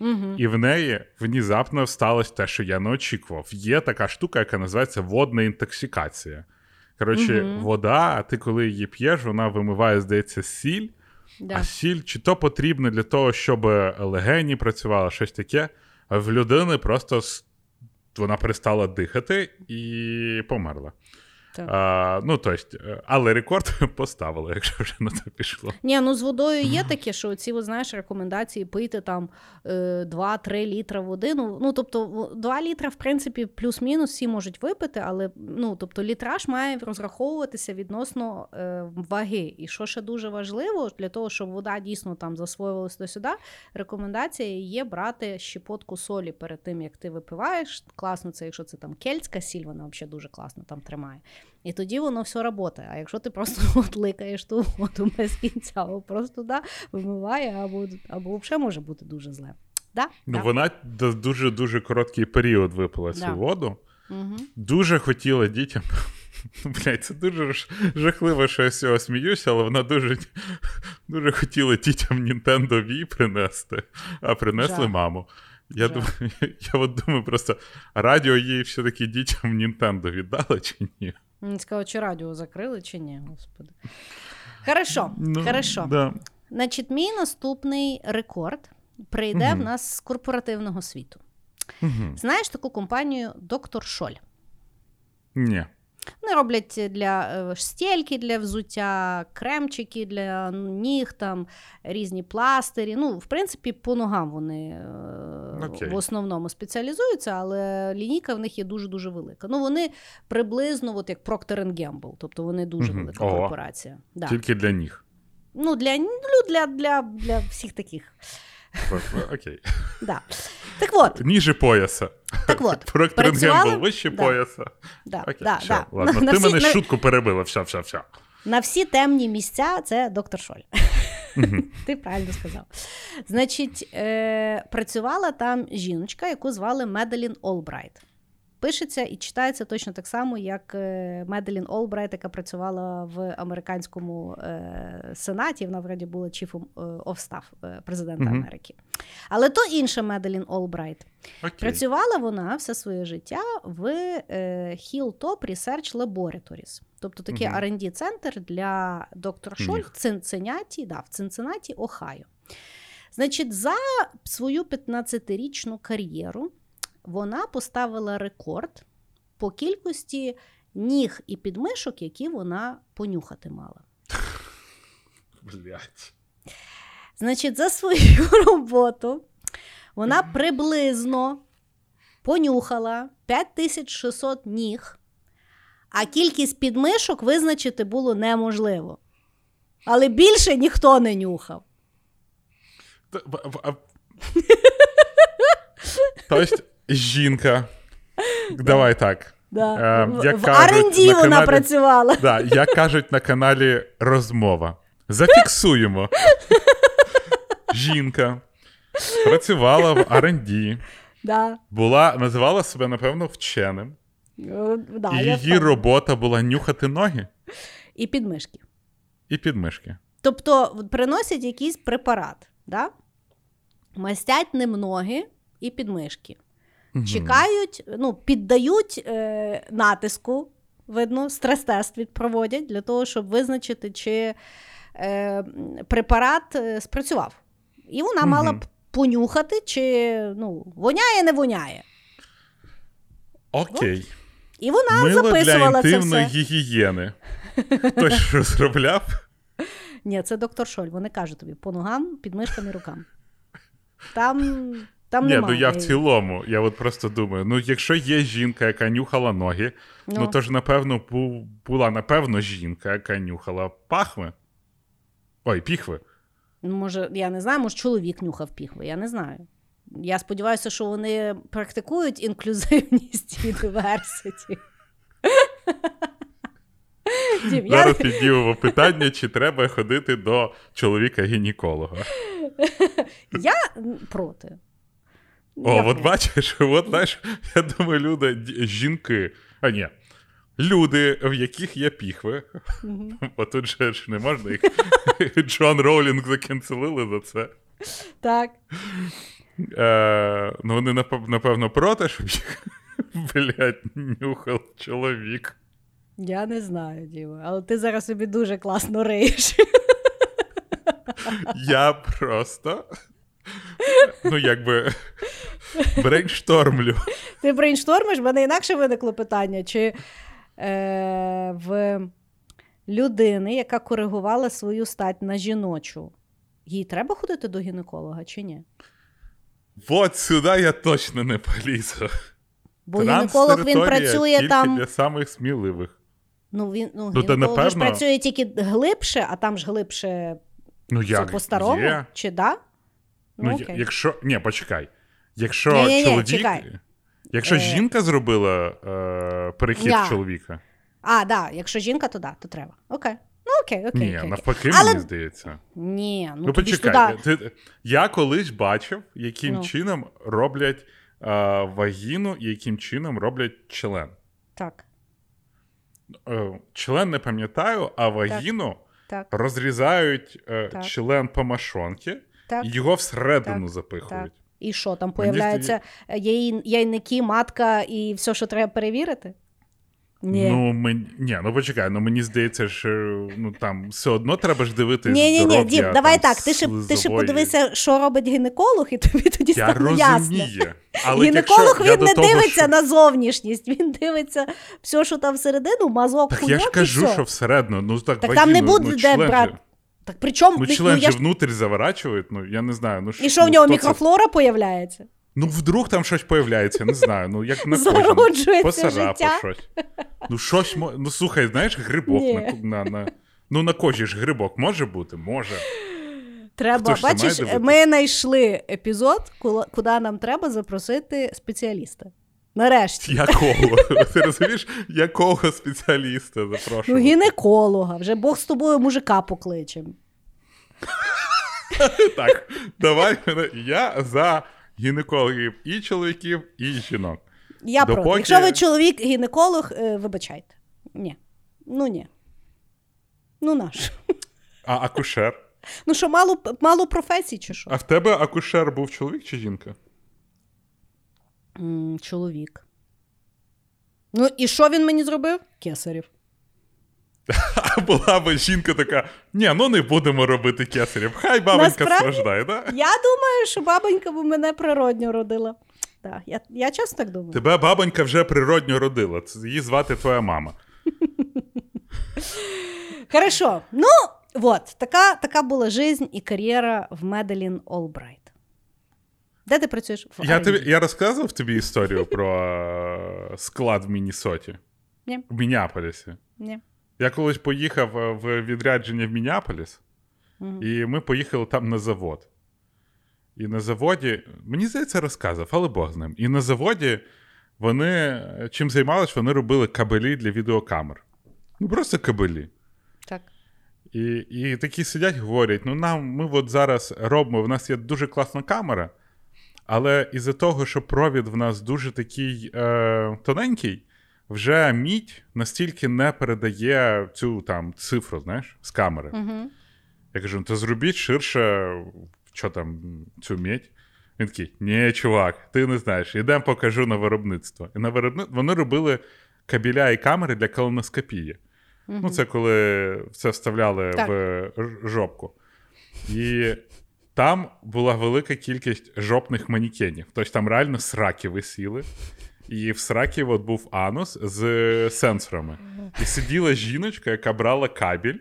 B: Угу.
C: І в неї внезапно сталося те, що я не очікував. Є така штука, яка називається водна інтоксикація. Коротше,
B: Мгм.
C: вода, а ти коли її п'єш, вона вимиває, здається, сіль.
B: Да.
C: А сіль чи то потрібно для того, щоб легені працювали, щось таке. А в людини просто вона перестала дихати і померла.
B: Так.
C: А, ну, тобто, е, але рекорд [laughs] поставили, якщо вже на це пішло.
B: Ні, ну з водою є таке, що ці, от, знаєш, рекомендації пити там е, 2-3 літра води. Ну, ну, тобто, в- 2 літра, в принципі, плюс-мінус всі можуть випити, але ну, тобто, літраж має розраховуватися відносно е, ваги. І що ще дуже важливо, для того, щоб вода дійсно там засвоювалася до сюди, рекомендація є брати щепотку солі перед тим, як ти випиваєш. Класно, це якщо це там кельтська сіль, вона взагалі дуже класно там тримає. І тоді воно все працює. А якщо ти просто [laughs] от ликаєш ту воду без кінця, або просто да, вимиває, або, або взагалі може бути дуже зле. Да?
C: Ну,
B: да.
C: вона дуже дуже короткий період випила цю воду.
B: Угу.
C: Дуже хотіла дітям. [laughs] Блять, це дуже жахливо, що я з цього сміюся, але вона дуже, дуже хотіла дітям Nintendo Wii принести, а принесли
B: Жах.
C: маму. Я
B: Жах.
C: думаю, [laughs] я от думаю, просто радіо їй все-таки дітям Nintendo віддали чи ні?
B: Мені цікаво, чи радіо закрили, чи ні, господи. Хорошо,
C: Ну,
B: хорошо.
C: Да.
B: Значить, мій наступний рекорд прийде
C: угу.
B: в нас з корпоративного світу.
C: Угу.
B: Знаєш таку компанію Доктор Шоль?
C: Ні.
B: Вони роблять для е, стільки для взуття, кремчики для ніг, там різні пластирі. Ну, в принципі, по ногам вони е,
C: Окей.
B: в основному спеціалізуються, але лінійка в них є дуже дуже велика. Ну, вони приблизно, от як Procter Gamble, тобто вони дуже
C: Мгм.
B: велика
C: Ого.
B: корпорація. Да.
C: Тільки для них.
B: Ну, для, ну, для, для, для всіх таких.
C: Окей.
B: Да. Так от,
C: Ніже пояса.
B: так от. [laughs]
C: Проект
B: працювала?
C: був вище
B: Да.
C: пояса.
B: Да,
C: Окей,
B: да,
C: все,
B: да.
C: ладно.
B: На-
C: Ти
B: на
C: мене
B: на-
C: шутку перебила, все, все, все.
B: На всі темні місця це доктор Шоль. [laughs] Ти правильно сказав. Значить, е, працювала там жіночка, яку звали Меделін Олбрайт. Пишеться і читається точно так само, як е, Меделін Олбрайт, яка працювала в американському е, сенаті. Вона вроді була chief ом staff е, президента Америки. Але то інша Меделін Олбрайт.
C: Окей.
B: Працювала вона все своє життя в Hilltop Research Laboratories, тобто такий
C: Мгм.
B: R&D центр для доктора Шоль
C: Ніг.
B: в Цинциннаті, да, в Цинциннаті, Ohio. Значить, за свою 15-річну кар'єру вона поставила рекорд по кількості ніг і підмишок, які вона понюхати мала.
C: Блять.
B: Значить, за свою [laughs] роботу вона приблизно понюхала 5600 ніг, а кількість підмишок визначити було неможливо. Але більше ніхто не нюхав.
C: Тобто, [laughs] жінка. Давай так.
B: Да.
C: Е,
B: в
C: як
B: в
C: кажуть
B: R&D
C: на
B: вона
C: каналі-
B: працювала.
C: Да, як кажуть на каналі розмова. Зафіксуємо. Жінка працювала в R&D,
B: Да.
C: була, називала себе, напевно, вченим.
B: Е, Да,
C: і її
B: впевнена.
C: робота була нюхати ноги
B: І підмишки.
C: і підмишки.
B: Тобто приносять якийсь препарат, да? мастять ним ноги і підмишки.
C: Мгм.
B: Чекають, ну, піддають е, натиску, видно, стрес-тест відпроводять для того, щоб визначити, чи е, препарат е, спрацював. І вона
C: Мгм.
B: мала б понюхати, чи ну, воняє, не воняє.
C: Окей.
B: І вона
C: Мило для
B: записувала це
C: інтимної
B: все.
C: гігієни. Хтось [laughs] що розробляв?
B: Ні, це доктор Шоль. Вони кажуть тобі по ногам, підмишкам і рукам. Там, там
C: Ні, ну я в цілому. Я от просто думаю: ну, якщо є жінка, яка нюхала ноги, ну,
B: Ну.
C: то ж, напевно, бу- була, напевно, жінка, яка нюхала пахви. Ой, піхви.
B: Ну, Може, я не знаю, може, чоловік нюхав піхви, я не знаю. Я сподіваюся, що вони практикують інклюзивність і диверситі. Дім, я...
C: Зараз піднімемо питання, чи треба ходити до чоловіка-гінеколога. [laughs]
B: я проти.
C: О, от бачиш, [laughs] от знаєш, я думаю, люди, жінки, а ні, люди, в яких є піхви, [laughs] бо тут же ж не можна їх. [laughs] Джон Роулінг закінцелили за це.
B: Так.
C: Е, ну, вони напевно проти, щоб їх, блядь, нюхав чоловік.
B: Я не знаю, Діма, але ти зараз собі дуже класно риєш.
C: Я просто. Ну, якби брейнштормлю.
B: Ти брейнштормиш, в мене інакше виникло питання, чи е, в людини, яка коригувала свою стать на жіночу, їй треба ходити до гінеколога чи ні?
C: От сюди я точно не полізу.
B: Бо гінеколог він працює
C: тільки
B: там.
C: для самих сміливих.
B: Ну, він ну,
C: Ну, та
B: гінеколог ж працює тільки глибше, а там ж глибше
C: Ну, як
B: по-старому?
C: є.
B: Чи да? Ну,
C: Ну,
B: окей.
C: якщо. Ні, почекай. Якщо
B: Ні-ні-ні,
C: чоловік.
B: чекай.
C: Якщо
B: Е.
C: жінка зробила е, перехід
B: Ня.
C: чоловіка.
B: А, да, якщо жінка, то да, то треба. Окей. Ну окей, окей.
C: Ні,
B: окей.
C: навпаки,
B: Але-
C: мені здається.
B: Ні, ну,
C: Ну,
B: ж
C: почекай.
B: туди...
C: Ти, я колись бачив, яким
B: Ну.
C: чином роблять е, вагіну і яким чином роблять член.
B: Так,
C: Е, член не пам'ятаю, а вагіну
B: так,
C: розрізають е,
B: Так.
C: член по машонки
B: так.
C: і його всередину
B: Так,
C: запихують.
B: І що, там появляються е, яйники, матка і все, що треба перевірити? Ні.
C: Ну, мені, ні, ну почекай, ну мені здається, що ну там все одно треба ж дивитися.
B: ні, ні, ні, Дім, давай
C: там,
B: так. Ти ще, ти ще подивися, що робить гінеколог, і тобі тоді стане ясно.
C: розумію. Але
B: Гінеколог він не
C: того,
B: дивиться
C: що...
B: на зовнішність, він дивиться все, що там всередину, мазок,
C: Так
B: хуйок
C: я ж
B: і
C: кажу,
B: все.
C: що всередину. Ну так,
B: Так
C: вагіну,
B: там не буде
C: ну,
B: де брати. Так при?
C: Ну,
B: ти-
C: член
B: я
C: же внутрь заворачують, ну я не знаю. Ну,
B: І що в
C: ну,
B: нього
C: хто це-
B: мікрофлора появляється?
C: Ну, вдруг там щось появляється, не знаю. Ну, як на кожен. Посарапа
B: життя.
C: щось. Ну, щось мо... Ну, слухай, знаєш, грибок на, на, на. Ну, на кожі ж грибок може бути? Може.
B: Треба,
C: Хто це
B: бачиш, ми знайшли епізод, куди нам треба запросити спеціаліста. Нарешті.
C: Якого? [laughs] Ти розумієш, якого спеціаліста
B: Ну, гінеколога, вже Бог з тобою мужика покличем. [laughs]
C: Так, давай мене. Я за гінекологів і чоловіків, і жінок.
B: Я
C: Допоки-
B: проти. Якщо ви чоловік гінеколог, е, вибачайте. Ні. Ну ні. Ну наш.
C: А акушер?
B: Ну що, мало, мало професій, чи що?
C: А в тебе акушер був чоловік чи жінка?
B: М, чоловік. Ну, і що він мені зробив? Кесарів.
C: А [laughs] була б жінка така: ні, ну не будемо робити кесарів. Хай бабонька
B: Насправді-
C: страждає, да?
B: Я думаю, що бабонька б мене природньо родила. Так, я, я часто так думаю.
C: Тебе бабонька вже природньо родила. Це її звати твоя мама.
B: Хорошо. Ну, от, така, така була жизнь і кар'єра в Меделін Олбрайт. Де ти працюєш? В
C: Я, тобі, я розказував тобі історію про е, склад в Міннесоті?
B: Ні.
C: В Міннеаполісі.
B: Ні.
C: Я колись поїхав е, в відрядження в Міннеаполіс,
B: Мгм.
C: і ми поїхали там на завод. І на заводі, мені здається, розказував, але Бог з ним. І на заводі вони е, чим займалися, вони робили кабелі для відеокамер. Ну, просто кабелі.
B: Так.
C: І, і такі сидять, говорять: ну нам ми от зараз робимо, в нас є дуже класна камера, але із-за того, що провід в нас дуже такий е, тоненький, вже мідь настільки не передає цю там цифру, знаєш, з камери.
B: Угу.
C: Я кажу, ну то зробіть ширше, що там, цю медь. Він такий, ні, чувак, ти не знаєш, ідемо покажу на виробництво. І на виробництво вони робили кабеля і камери для колоноскопії. Ну, це коли це вставляли
B: Так.
C: в жопку. І там була велика кількість жопних манікенів. Тобто там реально сраки висіли. І в сракі от був анус з сенсорами. І сиділа жіночка, яка брала кабель,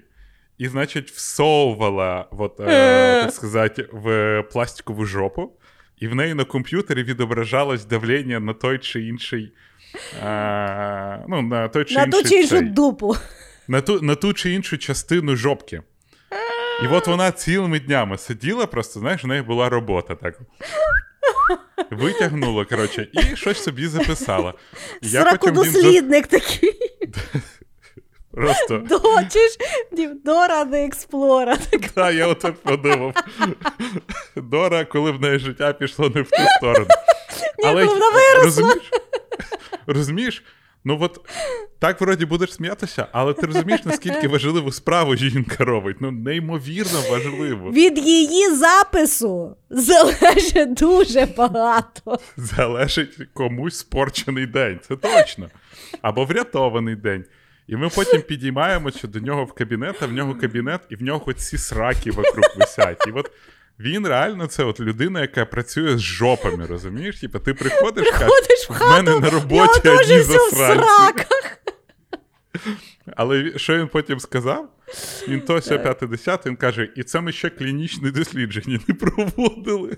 C: і, значить, всовувала, от, е, так сказати, в пластикову жопу, і в неї на комп'ютері відображалось давлення на той чи інший. Е, ну, на той чи
B: На
C: інший
B: ту чи іншу
C: цей
B: дупу.
C: на ту, на ту чи іншу частину жопки. І от вона цілими днями сиділа, просто, знаєш, в неї була робота так. Витягнула, коротше, і щось собі записала. Я потім за-
B: такий. [laughs]
C: просто.
B: До, чи ж, Дім, Дора не експлора.
C: Та, я отак подумав. Дора, коли в неї життя пішло не в ту сторону. Але
B: вона виросла.
C: розумієш, розумієш, ну от так вроді будеш сміятися, але ти розумієш, наскільки важливу справу жінка робить. Ну, неймовірно важливо.
B: Від її запису залежить дуже багато.
C: Залежить комусь спорчений день, це точно. Або врятований день. І ми потім підіймаємося до нього в кабінет, а в нього кабінет, і в нього хоч ці сраки вокруг висять. І от він реально це от людина, яка працює з жопами, розумієш? Типа ти приходиш,
B: Приходиш в
C: кажеш, в мене на роботі одні засранці. Але що він потім сказав? Він то ся 50 він каже, і це ми ще клінічне дослідження не проводили.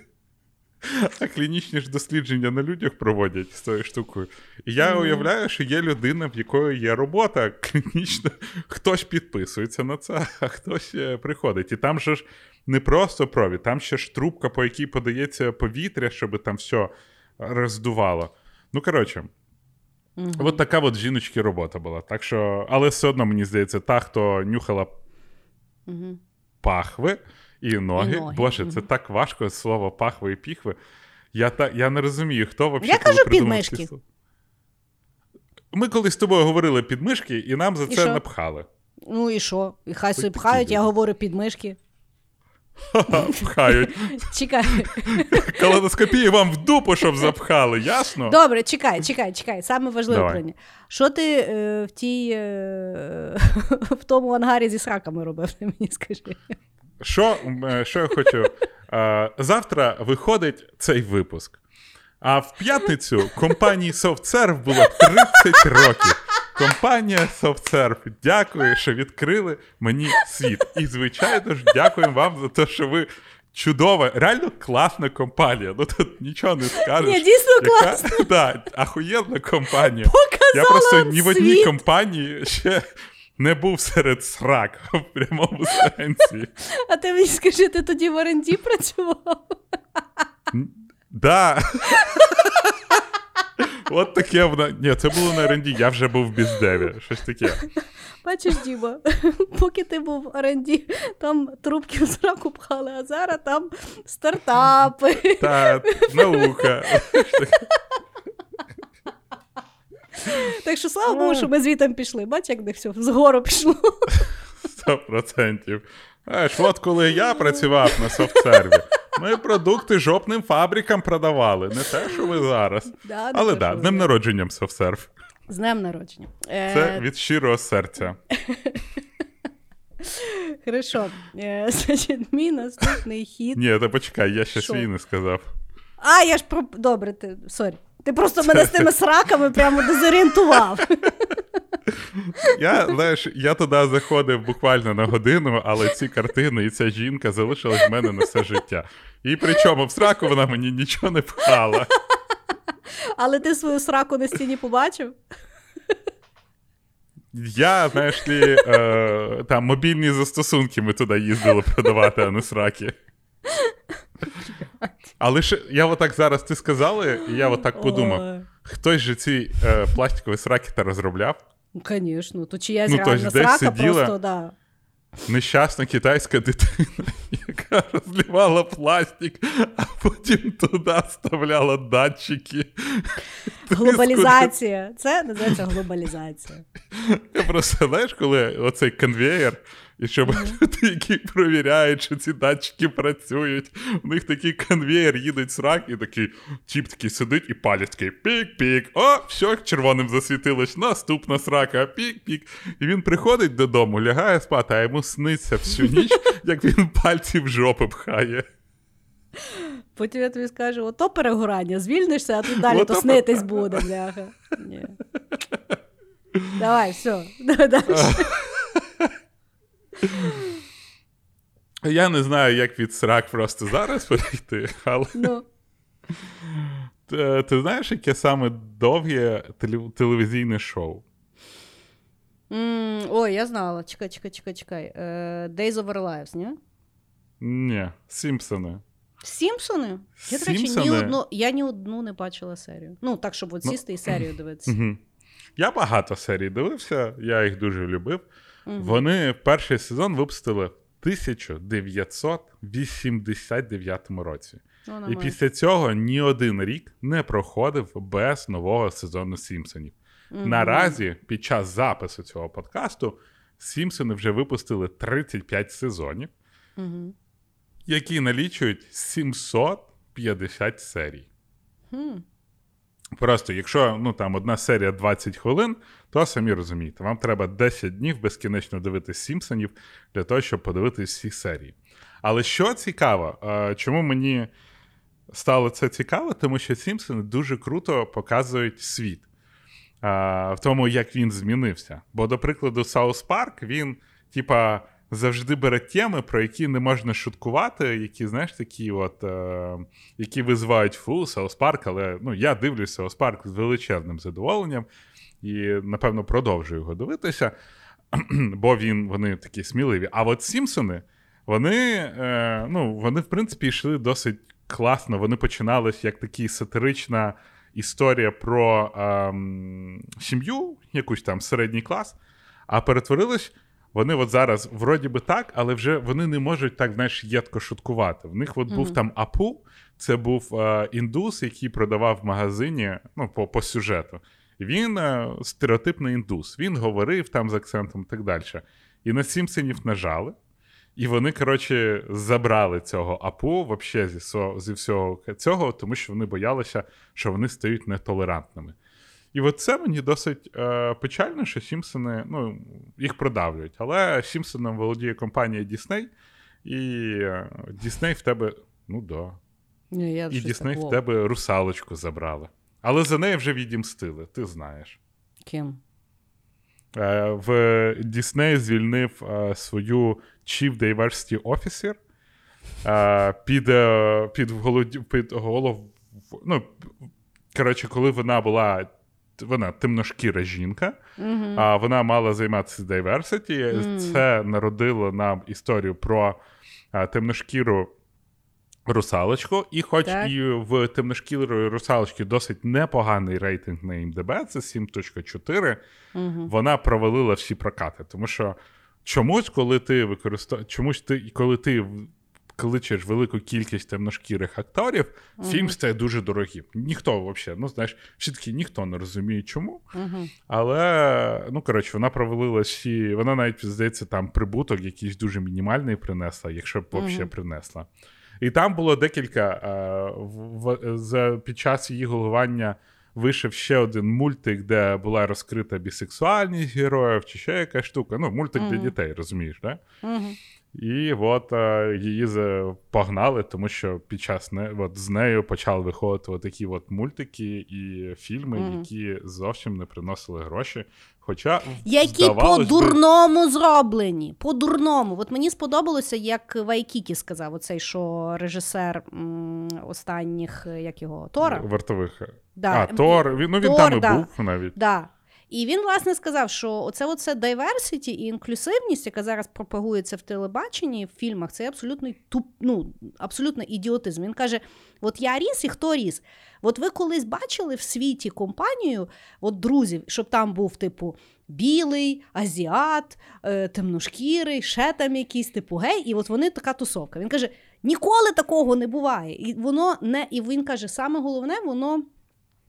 C: А клінічні ж дослідження на людях проводять з цією штукою. І я уявляю, що є людина, в якої є робота клінічна, хтось підписується на це, а хтось е, приходить. І там же ж не просто провід, там ще ж трубка, по якій подається повітря, щоб там все роздувало. Ну, коротше, От така от жіночки робота була. Так що, але все одно мені здається, та, хто нюхала
B: Мгм.
C: пахви і ноги.
B: І ноги,
C: Боже, це так важко слово пахви і піхви. Я, та, я не розумію, хто взагалі.
B: Я кажу підмишки.
C: Ми колись з тобою говорили підмишки, і нам за
B: І
C: це
B: що?
C: напхали.
B: Ну і що? І хай собі пхають, я говорю підмишки. [laughs]
C: Пхають.
B: Чекай. [laughs]
C: Колоноскопії вам в дупу, щоб запхали, ясно?
B: Добре, чекай, чекай, чекай. Саме важливе питання. Що ти е, в тій е, [laughs] в тому ангарі зі сраками робив? Мені скажи.
C: Що, е, що я хочу? Е, Завтра виходить цей випуск. А в п'ятницю компанії SoftServe було 30 років. Компанія SoftServe, дякую, що відкрили мені світ. І, звичайно ж, дякуємо вам за те, що ви чудова, реально класна компанія. Ну тут нічого не скажеш.
B: Ні, дійсно
C: Яка-
B: класно.
C: Да, ахуєнна компанія.
B: Показала
C: Я просто ні в одній
B: світ.
C: компанії ще не був серед срак в прямому сенсі.
B: А ти мені скажи, ти тоді в оренді працював?
C: Да. От таке вона. Ні, це було на ренді, я вже був в біздеві. Щось таке.
B: Бачиш, Діма, [laughs] поки ти був в оренді, там трубки в сраку пхали, а зараз там стартапи.
C: Та наука. [laughs] [laughs]
B: Так що слава Богу, що ми звітом пішли. Бач, як де все згору пішло. [laughs]
C: Сто процентів. Знаєш, от коли я працював на софтсерві, ми продукти жопним фабрикам продавали. Не те, що ви зараз. [laughs]
B: Да, не
C: Але
B: те,
C: так,
B: що
C: да, днем
B: ви.
C: народженням софтсерв.
B: З днем народження. Е,
C: Це від щирого серця.
B: Хорошо. Е, значить, мій наступний хід.
C: Ні, та почекай, я ще
B: Що?
C: свій не сказав.
B: А, я ж про. Добре, ти sorry. Ти просто мене з тими сраками прямо дезорієнтував.
C: Я, знаєш, я туди заходив буквально на годину, але ці картини і ця жінка залишилась в мене на все життя. І причому в сраку вона мені нічого не пхала.
B: Але ти свою сраку на стіні побачив?
C: Я, знаєш лі, е, там мобільні застосунки ми туди їздили продавати, а не сраки. Але ж я отак зараз ти сказали, і я отак подумав: хтось же ці е, пластикові сраки та розробляв.
B: Ну, звісно, то чиясь
C: Ну,
B: реальна срака
C: сиділа.
B: просто, да.
C: Нещасна китайська дитина, [laughs] яка розливала пластик, а потім туди вставляла датчики. [laughs]
B: Глобалізація. Це називається глобалізація.
C: Я просто знаєш, коли оцей конвеєр, і щоб [laughs] люди, які провіряють, що ці датчики працюють, у них такий конвеєр їдуть срак, і такий тіп такий сидить і палець такий пік-пік. О, все, червоним засвітилось, наступна срака, пік-пік. І він приходить додому, лягає спати, а йому сниться всю ніч, [laughs] як він пальці в жопу пхає.
B: Потім я тобі скажу, ото перегорання, звільнишся, а тут далі то снитись буде, бляха. Ні. [laughs] Давай, все, давай далі.
C: Я не знаю, як від срак просто зараз перейти, але
B: Ну,
C: Ти, ти знаєш, яке саме довге телевізійне шоу?
B: М, Ой, я знала. Чекай, чекай, чекай, чекай. Е, Days of Our Lives, ні?
C: Ні, Сімпсони.
B: Сімпсони? Я, до речі, ні одну, я ні одну не бачила серію. Ну, так, щоб от
C: Ну,
B: сісти і серію дивитися.
C: Угу. Я багато серій дивився, я їх дуже любив. Вони перший сезон випустили в 1989 році.
B: Ну,
C: І після цього ні один рік не проходив без нового сезону Сімпсонів.
B: Мгм.
C: Наразі, під час запису цього подкасту, Сімпсони вже випустили 35 сезонів,
B: Мгм.
C: які налічують 750 серій.
B: Хм.
C: Просто якщо ну, там, одна серія 20 хвилин, то самі розумієте, вам треба 10 днів безкінечно дивитися Сімпсонів для того, щоб подивитися всі серії. Але що цікаво, е, чому мені стало це цікаво, тому що Сімпсони дуже круто показують світ е, в тому, як він змінився. Бо, до прикладу, Саус Парк, він, типа, завжди бере теми, про які не можна шуткувати, які, знаєш, такі, от, е, які визивають фу, Саус Парк, але ну, я дивлюся Саус Парк з величезним задоволенням і, напевно, продовжую його дивитися, [clears throat] бо він, вони такі сміливі. А от Сімпсони, вони, е, ну, вони, в принципі, йшли досить класно. Вони починалися як такі сатирична історія про ем, сім'ю, якусь там середній клас, а перетворились. Вони от зараз, вроді би так, але вже вони не можуть так, знаєш, єдко шуткувати. В них от був
B: Мгм.
C: там Апу, це був е, індус, який продавав в магазині ну, по, по сюжету. Він е, стереотипний індус. Він говорив там з акцентом і так далі. І на Сімпсонів нажали. І вони, коротше, забрали цього апу вообще зі, зі всього цього, тому що вони боялися, що вони стають нетолерантними. І от це мені досить е, печально, що Сімпсони ну, їх продавлюють. Але Сімпсоном володіє компанія Disney, і е, Disney в тебе, ну да.
B: Ні, я
C: І
B: так,
C: в тебе русалочку забрали. Але за неї вже відімстили, ти знаєш.
B: Ким?
C: Е, В Disney звільнив е, свою Chief Diversity Officer е, під, е, під, голод- під голов. Ну, коротше, коли вона була. Вона темношкіра жінка,
B: Мгм.
C: а вона мала займатися diversity.
B: Мгм.
C: Це народило нам історію про а, темношкіру русалочку. І хоч
B: Так.
C: і в темношкірої русалочки досить непоганий рейтинг на МДБ, це 7.4,
B: Мгм.
C: вона провалила всі прокати. Тому що чомусь, коли ти використовуєш, чомусь ти, коли ти кличеш велику кількість темношкірих акторів, фільм стає дуже дорогим. Ніхто взагалі, ну знаєш, всі таки ніхто не розуміє, чому.
B: Мгм.
C: Але, ну коротше, вона провалила всі. Вона навіть, здається, там прибуток якийсь дуже мінімальний принесла, якщо б взагалі принесла. І там було декілька. Е, в, в, за, під час її головування вийшов ще один мультик, де була розкрита бісексуальність героїв, чи ще якась штука. Ну, мультик для дітей, розумієш, да?
B: Мгм.
C: І от е, її погнали, тому що під час не от з нею почали виходити от такі от мультики і фільми,
B: Мгм.
C: які зовсім не приносили гроші. Хоча
B: Які по-дурному зроблені. По-дурному. От мені сподобалося, як Вайкікі сказав, оцей, що режисер м, останніх, як його, Тора.
C: вартових.
B: Да.
C: А, Тор, він, ну він
B: Тор,
C: там і
B: да.
C: був навіть.
B: Да. І він, власне, сказав, що оце, оце diversity і інклюсивність, яка зараз пропагується в телебаченні, в фільмах, це абсолютно туп, ну, абсолютно ідіотизм. Він каже: от я ріс і хто ріс? От ви колись бачили в світі компанію, от друзів, щоб там був, типу, білий, азіат, е, темношкірий, ще там якийсь, типу, гей, і от вони така тусовка. Він каже: ніколи такого не буває. І воно не, і він каже, саме головне, воно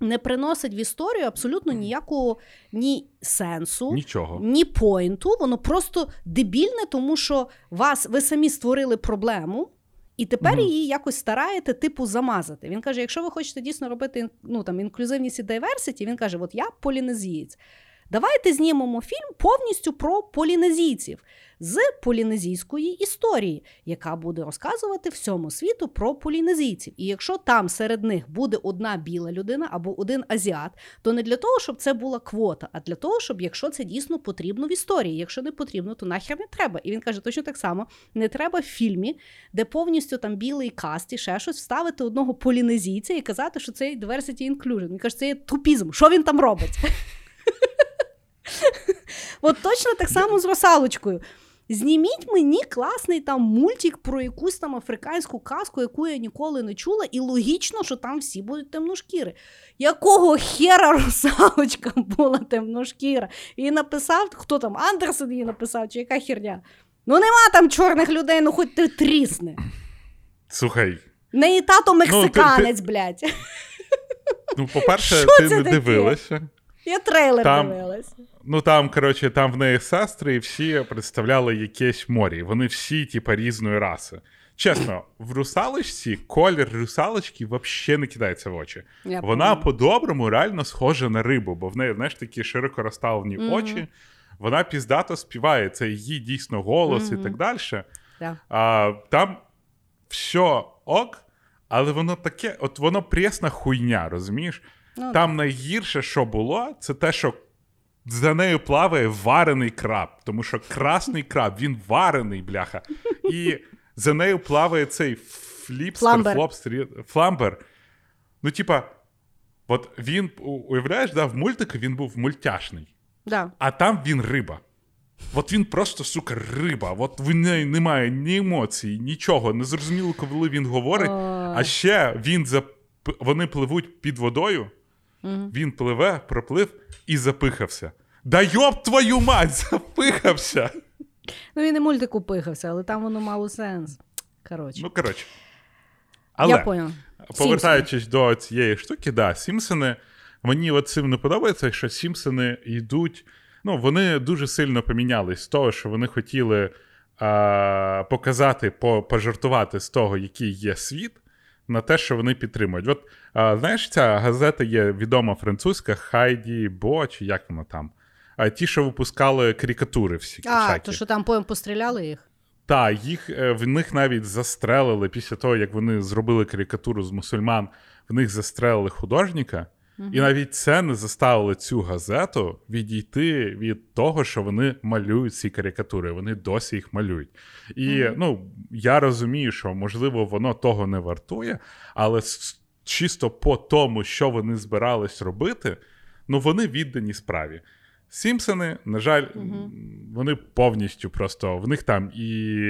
B: не приносить в історію абсолютно ніякого ні сенсу,
C: Нічого.
B: ні поінту. Воно просто дебільне, тому що вас ви самі створили проблему. І тепер
C: Мгм.
B: її якось стараєте, типу, замазати. Він каже: якщо ви хочете дійсно робити ну, там, інклюзивність і дайверситі, він каже: От я полінезієць. Давайте знімемо фільм повністю про полінезійців з полінезійської історії, яка буде розказувати всьому світу про полінезійців. І якщо там серед них буде одна біла людина або один азіат, то не для того, щоб це була квота, а для того, щоб якщо це дійсно потрібно в історії. Якщо не потрібно, то нахер не треба. І він каже, точно так само: не треба в фільмі, де повністю там білий каст і ще щось вставити одного полінезійця і казати, що це diversity inclusion. Він каже, це є тупізм. Що він там робить? От точно так само з русалочкою. Зніміть мені класний там мультик про якусь там африканську казку, яку я ніколи не чула, і логічно, що там всі будуть темношкіри. Якого хера русалочка була темношкіра? І написав, хто там, Андерсон її написав, чи яка херня? Ну нема там чорних людей, ну хоч ти трісни.
C: Слухай,
B: Не і тато мексиканець, блядь.
C: Ну, по-перше,
B: Що
C: ти не
B: таке?
C: дивилася.
B: Я трейлер
C: Там-
B: дивилась.
C: Ну там, коротше, там в неї сестри, і всі представляли якесь море. і Вони всі, типа, різної раси. Чесно, в русалочці колір русалочки взагалі не кидається в очі.
B: Я
C: Вона по-доброму реально схожа на рибу, бо в неї, знаєш, такі широко розставлені
B: Мгм.
C: очі. Вона піздато співає, це її дійсно голос і так далі.
B: Да.
C: А, там все ок, але воно таке, от воно пресна хуйня, розумієш?
B: Ну,
C: Там найгірше, що було, це те, що за нею плаває варений краб. Тому що красний краб, він варений, бляха. І за нею плаває цей фліпстер,
B: Флаундер.
C: флобстер, флаундер. Ну, типа, от він, уявляєш, да, в мультику він був мультяшний,
B: да.
C: а там він риба. От він просто, сука, риба. От в неї немає ні емоцій, нічого. Не зрозуміло, коли він говорить. А ще він зап... вони пливуть під водою, Він пливе, проплив і запихався. Да йоб твою мать, [laughs] запихався.
B: Ну він і мультику пихався, але там воно мало сенс. Коротше.
C: Ну, коротше.
B: я
C: Але
B: поняла.
C: повертаючись до цієї штуки, да, Сімпсони, мені от цим не подобається, що Сімпсони йдуть. Ну, вони дуже сильно помінялись з того, що вони хотіли а, показати, по, пожартувати з того, який є світ, на те, що вони підтримують. От, а, знаєш, ця газета є відома французька Хайді Бо, чи як вона там? А, ті, що випускали карикатури всі.
B: А,
C: всякі.
B: то що там поєм постріляли їх?
C: Так, їх е, в них навіть застрелили після того, як вони зробили карикатуру з мусульман, в них застрелили художника, і навіть це не заставило цю газету відійти від того, що вони малюють ці карикатури. Вони досі їх малюють. І ну, я розумію, що можливо воно того не вартує, але чисто по тому, що вони збирались робити, ну вони віддані справі. Сімпсони, на жаль, вони повністю просто в них там і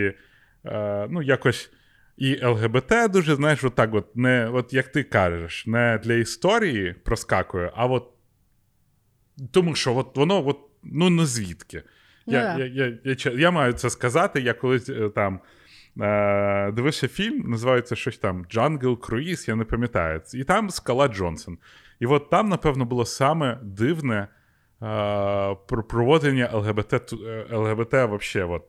C: е, ну, якось і ЛГБТ дуже, знаєш, от так, от, не, от як ти кажеш, не для історії проскакує, а от тому що от воно от, ну не звідки.
B: Ну,
C: Я, я, я, я, я, я маю це сказати. Я колись е, там е, дивився фільм, називається щось там Джангл Круїз, я не пам'ятаю. І там Скала Джонсон. І от там, напевно, було саме дивне е, про проводення ЛГБТ, е, ЛГБТ вообще, от,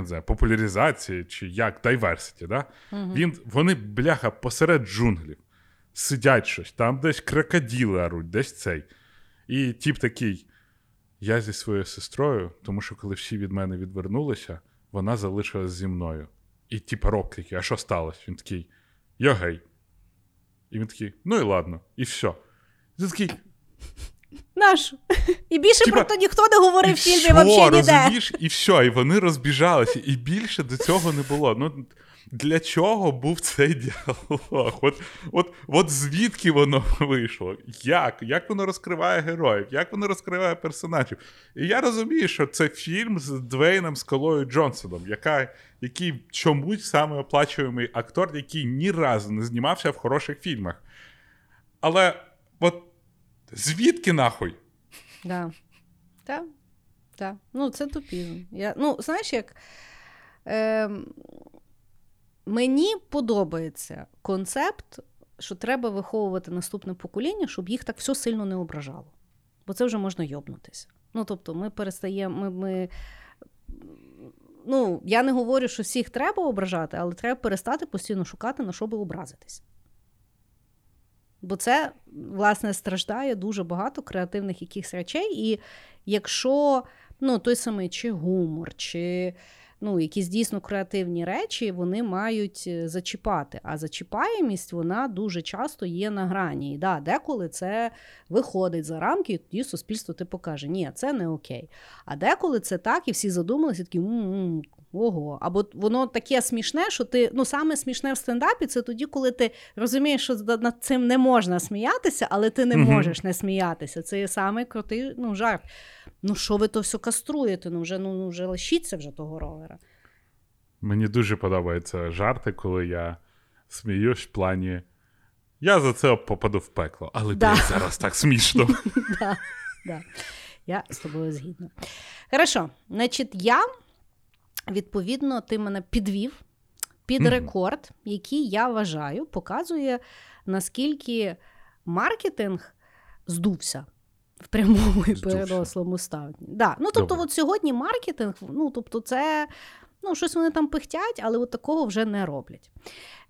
C: не знаю, популяризації чи як, дайверсіті. Да? Він, вони, бляха, посеред джунглів. Сидять щось, там десь крокоділи оруть, десь цей. І тіп такий: я зі своєю сестрою, тому що коли всі від мене відвернулися, вона залишилась зі мною. І типа рок такий, а що сталося? Він такий, я гей. І він такий, ну і ладно, і все. І ти такий,
B: Наш. [laughs] І більше
C: Типа,
B: про то ніхто не говорив в фільмі взагалі ніде.
C: розумієш, і все, і вони розбіжалися, і більше до цього не було. Ну, для чого був цей діалог? От, от, от звідки воно [laughs] вийшло? Як? Як воно розкриває героїв? Як воно розкриває персонажів? І я розумію, що це фільм з Двейном Скалою Джонсоном, яка, який чомусь саме оплачуємий актор, який ні разу не знімався в хороших фільмах. Але от звідки нахуй?
B: Да. Так. Так. Ну, це тупізм. Я, ну, знаєш, як. Е, мені подобається концепт, що треба виховувати наступне покоління, щоб їх так все сильно не ображало. Бо це вже можна йобнутися. Ну, тобто, ми перестаємо. Ми, ми, ну, я не говорю, що всіх треба ображати, але треба перестати постійно шукати, на що би образитись. Бо це, власне, страждає дуже багато креативних якихось речей. І якщо ну, той самий чи гумор, чи ну, якісь дійсно креативні речі, вони мають е, зачіпати. А зачіпаємість вона дуже часто є на грані. І да, деколи це виходить за рамки, і тоді суспільство ти покаже, ні, це не окей. А деколи це так, і всі задумалися, такі ого. Або воно таке смішне, що ти ну саме смішне в стендапі, це тоді, коли ти розумієш, що над цим не можна сміятися, але ти не можеш не сміятися. Це є самий крутий ну, жарт. Ну що ви то все каструєте? Ну вже ну, ну вже лишіться вже того ровера.
C: Мені дуже подобаються жарти, коли я сміюсь в плані. Я за це попаду в пекло, але
B: Да.
C: блядь, зараз так смішно. [laughs]
B: да, да. Я з тобою згідна. Хорошо, значить, я, відповідно, ти мене підвів. під рекорд, який я вважаю, показує, наскільки маркетинг здувся. В прямому і перенослому ставні. Да. Ну, тобто,
C: Добре.
B: от сьогодні маркетинг, ну, тобто, це ну, щось вони там пихтять, але от такого вже не роблять.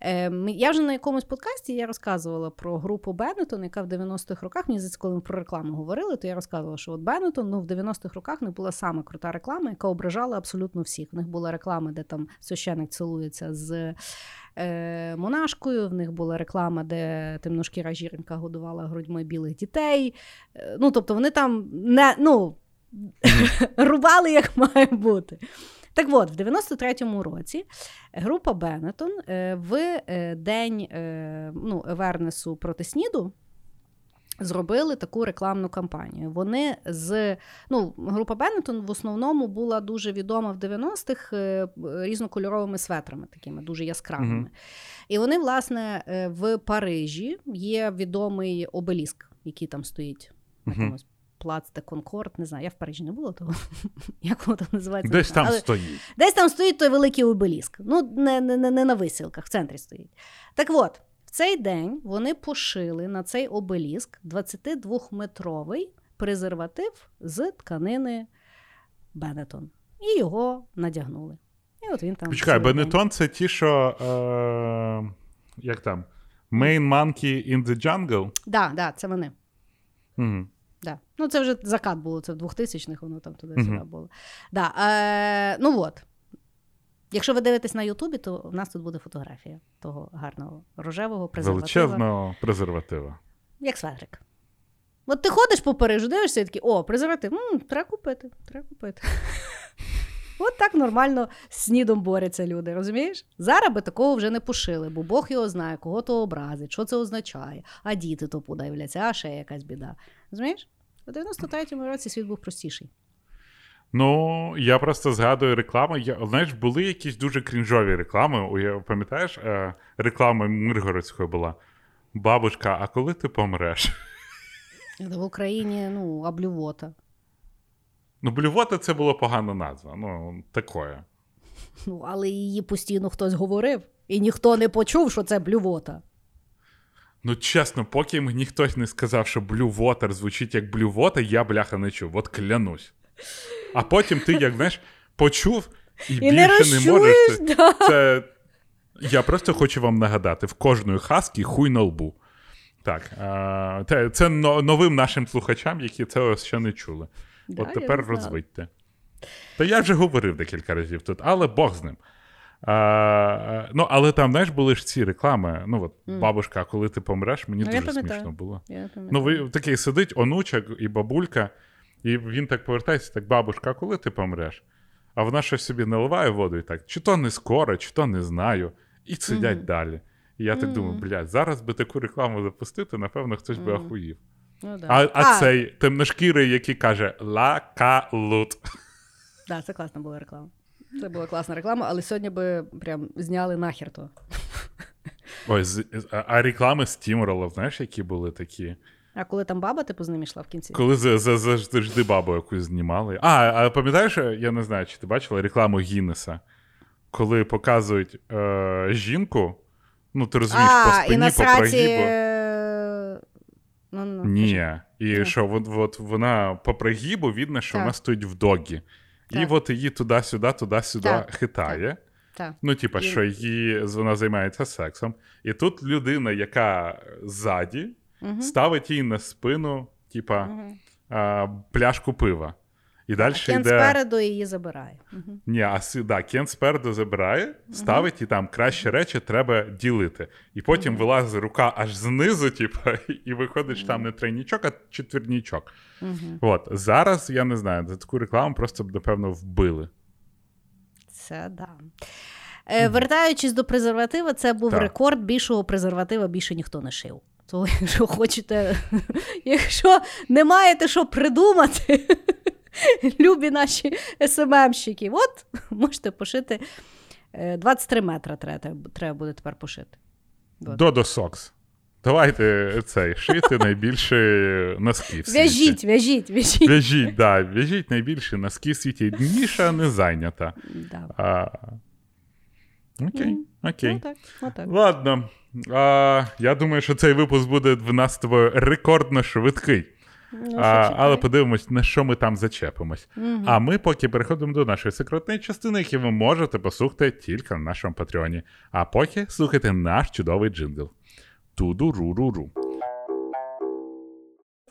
B: Е, я вже на якомусь подкасті я розказувала про групу Беннетон, яка в 90-х роках, мені здається, коли ми про рекламу говорили, то я розказувала, що от Беннетон ну, в 90-х роках не була сама крута реклама, яка ображала абсолютно всіх. В них була реклама, де там священик цілується з е, монашкою, в них була реклама, де темношкіра жінка годувала грудьми білих дітей. Е, ну, тобто вони там не, ну, [laughs] рубали, як має бути. Так от, в 93-му році група Беннетон е, в е, день е, ну, Евернесу проти СНІДу зробили таку рекламну кампанію. Вони з ну, група Беннетон в основному була дуже відома в 90-х е, різнокольоровими светрами, такими дуже яскравими.
C: Мгм.
B: І вони, власне, е, в Парижі є відомий обеліск, який там стоїть на
C: Мгм.
B: якомусь плац де Конкорд. Не знаю, я в Парижі не була, того [laughs] як воно там називається.
C: Десь там.
B: Але
C: стоїть.
B: Десь там стоїть той великий обеліск. Ну, не, не, не, не на висілках, в центрі стоїть. Так от, в цей день вони пошили на цей обеліск 22-метровий презерватив з тканини Бенетон. І його надягнули. І от він там.
C: Почекай. Бенетон це ті, що. Е, як там? Main Monkey in the Jungle?
B: Да, да, це вони.
C: Угу.
B: Да. Ну, це вже закат було, це в 2000-х, воно там туди-сюди було. Да, е, ну от. Якщо ви дивитесь на Ютубі, то в нас тут буде фотографія того гарного рожевого презерватива.
C: Величезного презерватива.
B: Як светрик. От ти ходиш по Парижу, дивишся і такий, о, презерватив, м, треба купити, треба купити. [laughs] От так нормально з снідом борються люди, розумієш? Зараз би такого вже не пошили, бо Бог його знає, кого то образить, що це означає, а діти то подивляться, а ще якась біда. Розумієш? У 93-му році світ був простіший.
C: Ну, я просто згадую рекламу. Я, знаєш, були якісь дуже крінжові реклами. Пам'ятаєш, е, реклама Миргородської була. Бабушка, а коли ти помреш?
B: В Україні, ну, облювота.
C: Ну, блювота це була погана назва. Ну, такое.
B: Ну, але її постійно хтось говорив, і ніхто не почув, що це блювота.
C: Ну, чесно, поки мені хтось не сказав, що Blue Water звучить як Blue Water, я бляха не чув. От клянусь. А потім ти, як знаєш, почув і,
B: І
C: більше
B: не
C: не, можеш. Це,
B: да.
C: це... Я просто хочу вам нагадати: в кожної хаски хуй на лбу. Так, а, це новим нашим слухачам, які це ще не чули.
B: Да,
C: От тепер розвидьте. Та я вже говорив декілька разів тут, але Бог з ним. А, ну, але там, знаєш, були ж ці реклами. Ну, от,
B: Мгм.
C: бабушка, а коли ти помреш, мені
B: Ну,
C: дуже смішно було.
B: Я.
C: Ну, ви такий сидить онучок і бабулька, і він так повертається, так, бабушка, а коли ти помреш? А вона щось собі наливає воду і так, чи то не скоро, чи то не знаю. І сидять
B: Мгм.
C: далі. І я так
B: Мгм.
C: думаю, блядь, зараз би таку рекламу запустити, напевно, хтось би
B: Мгм.
C: охуїв.
B: Ну, да.
C: А, а, цей темношкірий, який каже ла-ка-лут.
B: Да, це класна була реклама. Це була класна реклама, але сьогодні би прям зняли нахер то. [laughs]
C: Ой, з, а, реклами Стімролов, знаєш, які були такі?
B: А коли там баба, типу, з ним йшла в кінці.
C: Коли за, за, за, завжди бабу якусь знімали. А, а пам'ятаєш, я не знаю, чи ти бачила рекламу Гіннеса, коли показують е, жінку, ну ти розумієш, по
B: а, і
C: спині,
B: на
C: по
B: сраці...
C: прогибу.
B: е, Ну, ну,
C: Ні. І що от, от вона по прогибу видно, що
B: Так.
C: вона стоїть в догі. І от її туди-сюди, туди-сюди
B: Так,
C: хитає.
B: Так.
C: Ну, типа,
B: І-
C: що її вона займається сексом. І тут людина, яка ззаді,
B: Угу.
C: ставить їй на спину, типа,
B: Угу.
C: а, пляшку пива. І далі
B: Кен
C: йде.
B: спереду її забирає. Угу.
C: Ні, а да, Кен спереду забирає, ставить і там кращі речі треба ділити. І потім
B: Мгм.
C: вилазить рука аж знизу, типа, [laughs] і виходить, що там не тройнічок, а четвірнічок.
B: Угу.
C: От зараз я не знаю, за таку рекламу просто б, напевно, вбили.
B: Це да. Е, вертаючись до презерватива, це був
C: Так.
B: рекорд більшого презерватива більше ніхто не шив. То, [laughs] якщо хочете, [laughs] якщо не маєте що придумати, [laughs] любі наші СММщики, от [laughs] можете пошити е, 23 метри треба, треба буде тепер пошити.
C: Додо Сокс. Давайте цей шити найбільше носки в світі.
B: В'яжіть, в'яжіть, в'яжіть.
C: В'яжіть, да, в'яжіть найбільше носки в світі. Ніша не зайнята.
B: Да.
C: А, Окей, окей.
B: Ну, так, отак.
C: Ладно. А, я думаю, що цей випуск буде в нас тобою рекордно швидкий.
B: Ну,
C: А, але подивимось, на що ми там зачепимось.
B: Мгм.
C: А ми поки переходимо до нашої секретної частини, які ви можете послухати тільки на нашому Патреоні. А поки слухайте наш чудовий джингл. Туду-ру-ру-ру.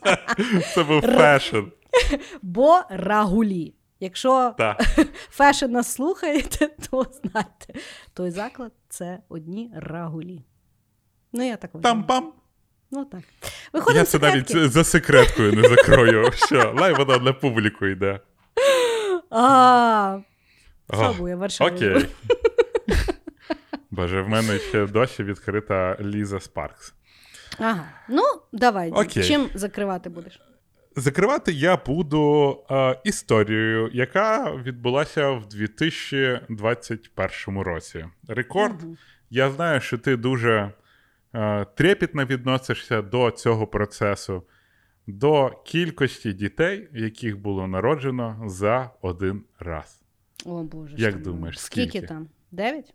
C: [laughs] Це був fashion.
B: Бо рагулі. Якщо [laughs] fashion нас слухаєте, [laughs] то знайте, той заклад це одні рагулі. Ну, я так вважаю.
C: Там-пам.
B: Ну так. Виходимо
C: Я це навіть за секреткою не закрою. Все, най вона на публіку йде.
B: А,
C: О,
B: Пробує Варшаву.
C: Окей. [laughs] Боже, в мене ще досі відкрита Ліза Спаркс.
B: Ага. Ну, давай.
C: Окей.
B: Чим закривати будеш?
C: Закривати я буду е, історією, яка відбулася в 2021 році. Рекорд.
B: Мгм.
C: Я знаю, що ти дуже е, трепетно відносишся до цього процесу, до кількості дітей, яких було народжено за один раз.
B: О, Боже.
C: Як думаєш,
B: скільки?
C: скільки?
B: там? Дев'ять?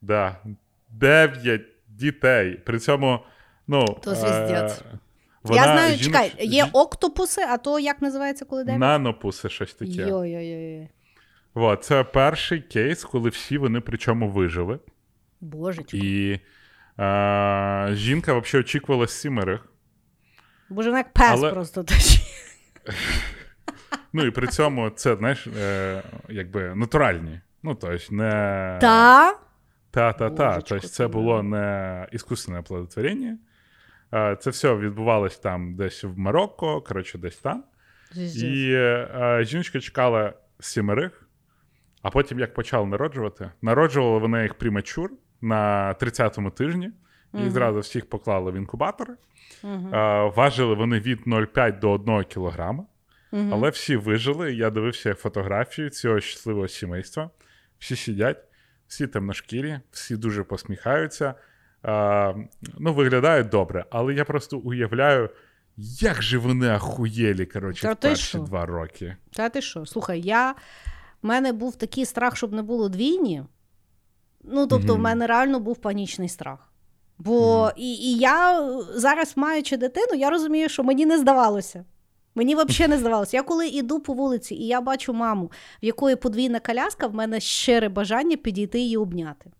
C: Да. Дев'ять дітей. При цьому, ну.
B: То звіздець.
C: вона
B: Я знаю,
C: жіноч-
B: чекай, є октопуси, а то як називається, коли дев'ять?
C: Нанопуси, щось таке.
B: Йой-йой-йой.
C: От, це перший кейс, коли всі вони причому вижили.
B: Божечко.
C: І е, жінка взагалі очікувала сімерих.
B: Боже, вона як пес
C: Але-
B: просто точить. [laughs]
C: Ну і при цьому це, знаєш, е, якби натуральні. Ну, тобто не.
B: Та?
C: Та-та-та. Тобто це було не іскусне оплодотворення. Це все відбувалось там десь в Марокко, коротше, десь там. І е, жіночка чекала сімерих, а потім, як почали народжувати, народжували вони їх примачур на 30-му тижні.
B: Мгм.
C: зразу всіх поклали в інкубатори. Е, важили вони від 0,5 до 1 кілограма.
B: Мгм.
C: Але всі вижили. Я дивився фотографії цього щасливого сімейства. Всі сидять, всі темношкірі, всі дуже посміхаються. А, ну, виглядають добре, але я просто уявляю, як же вони ахуєлі, коротше,
B: Та
C: в перші два роки.
B: Та ти що? Слухай, я... в мене був такий страх, щоб не було двійні. Ну, тобто, в мене реально був панічний страх. Бо і, і я зараз, маючи дитину, я розумію, що мені не здавалося. Мені взагалі не здавалося. Я коли йду по вулиці і я бачу маму, в якої подвійна коляска, в мене щире бажання підійти її обняти.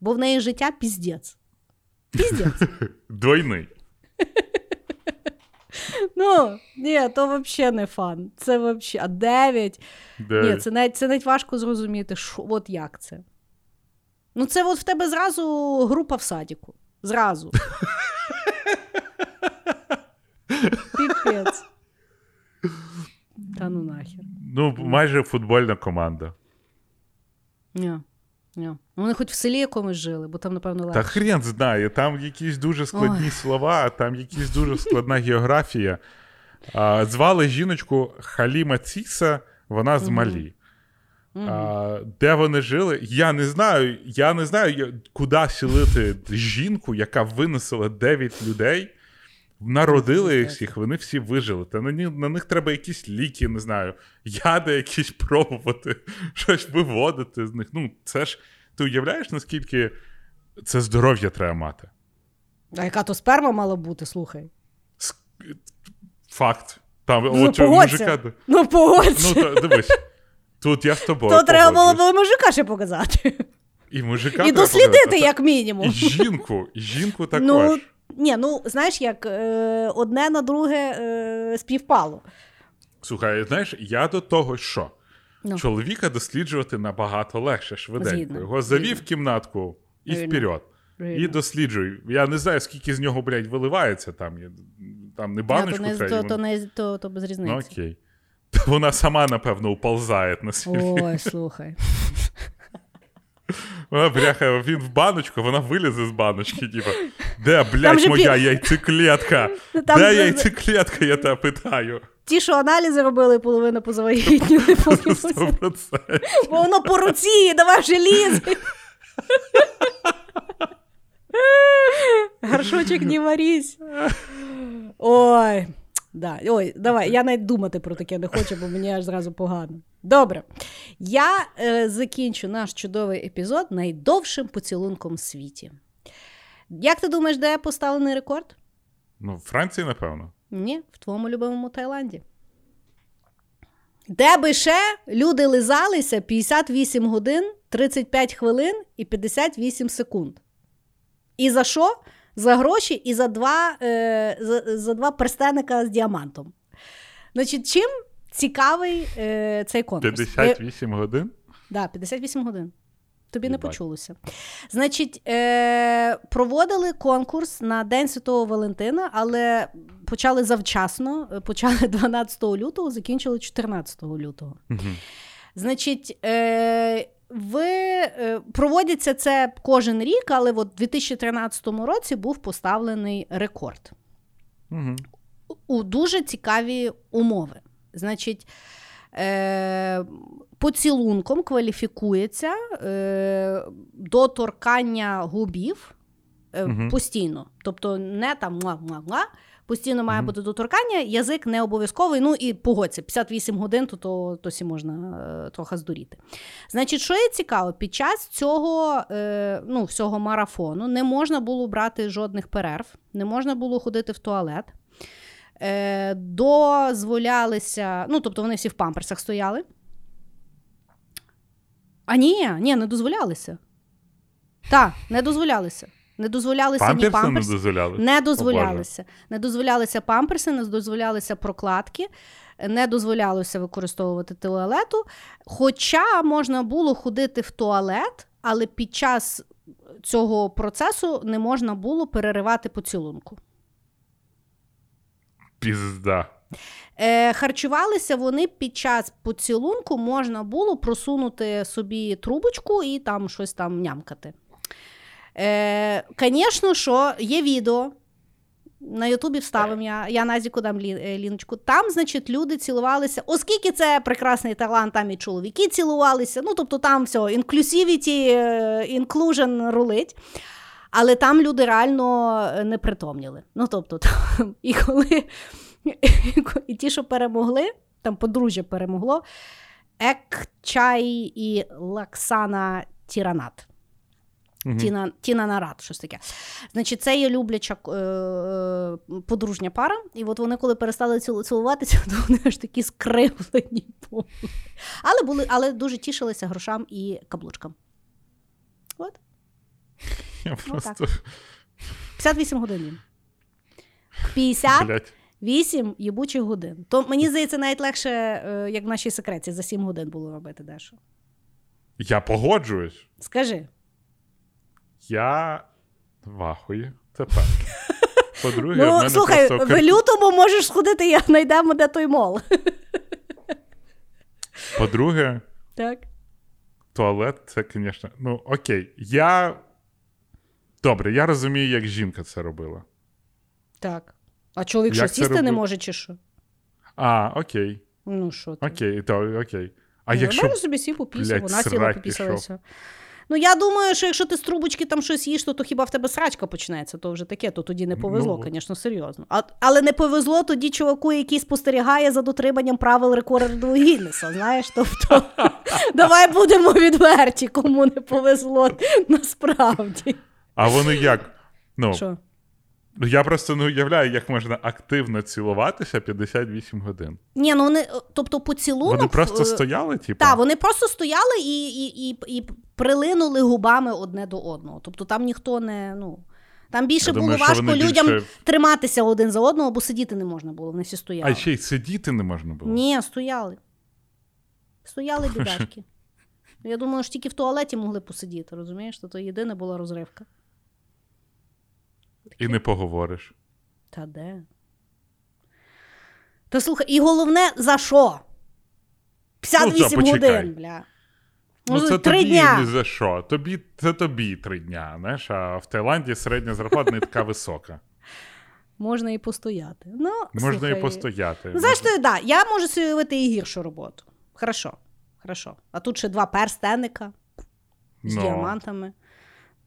B: Бо в неї життя піздець. Піздець. [laughs]
C: Двойний. [laughs]
B: Ну, ні, то взагалі не фан. Це взагалі. А дев'ять. Ні, це навіть, це навіть важко зрозуміти, що, от як це. Ну, це от в тебе зразу група в садіку. Зразу. Піпець. Та ну нахер.
C: Ну, майже футбольна команда.
B: Ні. Ні. Вони хоч в селі якомусь жили, бо там, напевно,
C: Та хрен знає, там якісь дуже складні
B: Ой.
C: слова, там якась дуже складна географія. А, звали жіночку Халіма Ціса, вона з. Малі.
B: Мгм.
C: А, де вони жили? Я не знаю. Я не знаю, куди селити жінку, яка винесла 9 людей, народили їх всіх, вони всі вижили. Та на, ні- на них треба якісь ліки, не знаю, яди якісь пробувати, [laughs] щось виводити з них. Ну, це ж ти уявляєш, наскільки це здоров'я треба мати?
B: А яка то сперма мала бути, слухай.
C: Факт. Там
B: Ну,
C: от,
B: погодься.
C: мужика.
B: Ну, погодься.
C: Ну, то, дивись. Тут я з тобою.
B: то треба було
C: погоджуюсь.
B: б мужика ще показати.
C: І мужика
B: І дослідити, як мінімум.
C: І жінку, і жінку також.
B: Ну, ні, ну знаєш, як е, одне на друге е, співпало.
C: Слухай, знаєш, я до того, що
B: Ну.
C: чоловіка досліджувати набагато легше, швиденько.
B: Згідно,
C: Його завів
B: згідно.
C: в кімнатку і вперед. І досліджуй. Я не знаю, скільки з нього, блядь, виливається там. Там не баночку
B: то, не,
C: треба.
B: то,
C: йому-
B: то, то, то без
C: Ну
B: різниці.
C: окей. [laughs] Вона сама, напевно, уползає на свій.
B: Ой, слухай. [laughs]
C: Вона бляха, він в баночку, вона вилізе з баночки, типа. Де, блядь, моя
B: пі-
C: яйцеклетка? [laughs]
B: Там
C: Де
B: же-
C: яйцеклетка, я тебе питаю.
B: Ті, що аналізи робили, половина позавагітніли, Бо воно по руці, давай вже ліз. Горшочок не варись. Ой. Да. Ой, давай, я навіть думати про таке не хочу, бо мені аж зразу погано. Добре. Я е, закінчу наш чудовий епізод найдовшим поцілунком в світі. Як ти думаєш, де поставлений рекорд?
C: Ну, в Франції, напевно.
B: Ні, в твоєму любимому Таїланді. Де би ще люди лизалися 58 годин, 35 хвилин і 58 секунд. І за що? За гроші і за два е, за, за два перстеника з діамантом. Значить, чим цікавий е, цей конкурс? Е,
C: 58 годин.
B: Да, 58 годин. Тобі не почулося. Значить, е- проводили конкурс на День Святого Валентина, але почали завчасно. е, Почали [laughs] 12 лютого, закінчили 14 лютого.
C: Мгм.
B: Значить, е- ви, е- проводиться це кожен рік, але от у 2013 році був поставлений рекорд
C: Мгм.
B: у дуже цікаві умови. Значить, е, поцілунком кваліфікується е, доторкання губів е,
C: Мгм.
B: постійно. Тобто не там муа-муа-муа, постійно має
C: Мгм.
B: бути доторкання, язик не обов'язковий. Ну і погодься, 58 годин, то, то, то сі можна е, трохи здуріти. Значить, що є цікаво, під час цього е, ну, всього марафону не можна було брати жодних перерв, не можна було ходити в туалет. Е, дозволялися, ну, тобто вони всі в памперсах стояли. А ні, ні, не дозволялися. Так, не дозволялися. Не дозволялися ні
C: Памперси не
B: памперси.
C: дозволяли.
B: Не дозволялися. Не дозволялися памперси, не дозволялися прокладки, не дозволялося використовувати туалету. Хоча можна було ходити в туалет, але під час цього процесу не можна було переривати поцілунку.
C: Пізда.
B: Е, харчувалися вони під час поцілунку, можна було просунути собі трубочку і там щось там нямкати. Звісно, що є відео. На Ютубі вставимо я, я Назіку дам е, ліночку. Там, значить, люди цілувалися, оскільки це прекрасний талант, там і чоловіки цілувалися. Ну, тобто там все, е, inclusion рулить. Але там люди реально е, не притомніли. Ну, тобто, там, [laughs] і коли і ті, що перемогли, там подружжя перемогло, Екчай і Лаксана Тіранат.
C: Мгм.
B: Тіна, Тіна Нарад, щось таке. Значить, це є любляча е, е, подружня пара, і от вони, коли перестали цілуватися, [laughs] то вони аж такі скривлені були. Але, були, але дуже тішилися грошам і каблучкам. От,
C: Я
B: Ну,
C: просто,
B: 58 годин. їм. 50
C: блядь.
B: 8 їбучих годин. То мені здається, навіть легше, е, як в нашій секреті, за 7 годин було робити дещо.
C: Я погоджуюсь.
B: Скажи.
C: Я в ахуї. Це перше. [laughs] По-друге, в
B: Ну,
C: мене
B: слухай,
C: просто
B: в лютому можеш сходити, я знайдемо, де той мол. [laughs]
C: По-друге,
B: Так.
C: туалет це, звісно. Ну, окей. Я. Добре, я розумію, як жінка це робила.
B: Так. А чоловік що, сісти не може, чи що?
C: А, окей.
B: Ну, що ти?
C: Окей, то окей. А
B: Ну,
C: якщо.
B: собі сів попісяв,
C: блядь,
B: вона сіла
C: срать
B: попісалася. Ну, я думаю, що якщо ти з трубочки там щось їш, то, то хіба в тебе срачка почнеться, то вже таке, то тоді не повезло,
C: Ну.
B: звісно, серйозно. А, але не повезло тоді чуваку, який спостерігає за дотриманням правил рекорду Гіннеса, знаєш, тобто [laughs] давай будемо відверті, кому не повезло насправді.
C: А вони як? Ну,
B: Що?
C: Ну, я просто не уявляю, як можна активно цілуватися 58 годин.
B: Ні, ну вони, тобто поцілунок...
C: Вони просто стояли, типу.
B: Так, вони просто стояли і, і, і, і прилинули губами одне до одного. Тобто там ніхто не. ну... Там більше
C: Я
B: було важко людям
C: більше-
B: триматися один за одного, бо сидіти не можна було, вони всі стояли.
C: А ще й сидіти не можна було.
B: Ні, стояли. Стояли бідашки. [laughs] Я думаю, що тільки в туалеті могли посидіти, розумієш? То єдина була розривка.
C: І не поговориш.
B: Та де? Та слухай, і головне, за що? 58
C: Ну,
B: годин, бля.
C: Ну, це
B: три
C: тобі
B: дня.
C: не за що. Тобі, це тобі три дня, знаєш, а в Таїланді середня зарплата не така висока.
B: Можна і постояти. Ну,
C: Можна
B: слухай,
C: і постояти.
B: Ну, зрештою, да, я можу уявити і гіршу роботу. Хорошо, хорошо. А тут ще два перстенника з
C: Ну.
B: діамантами.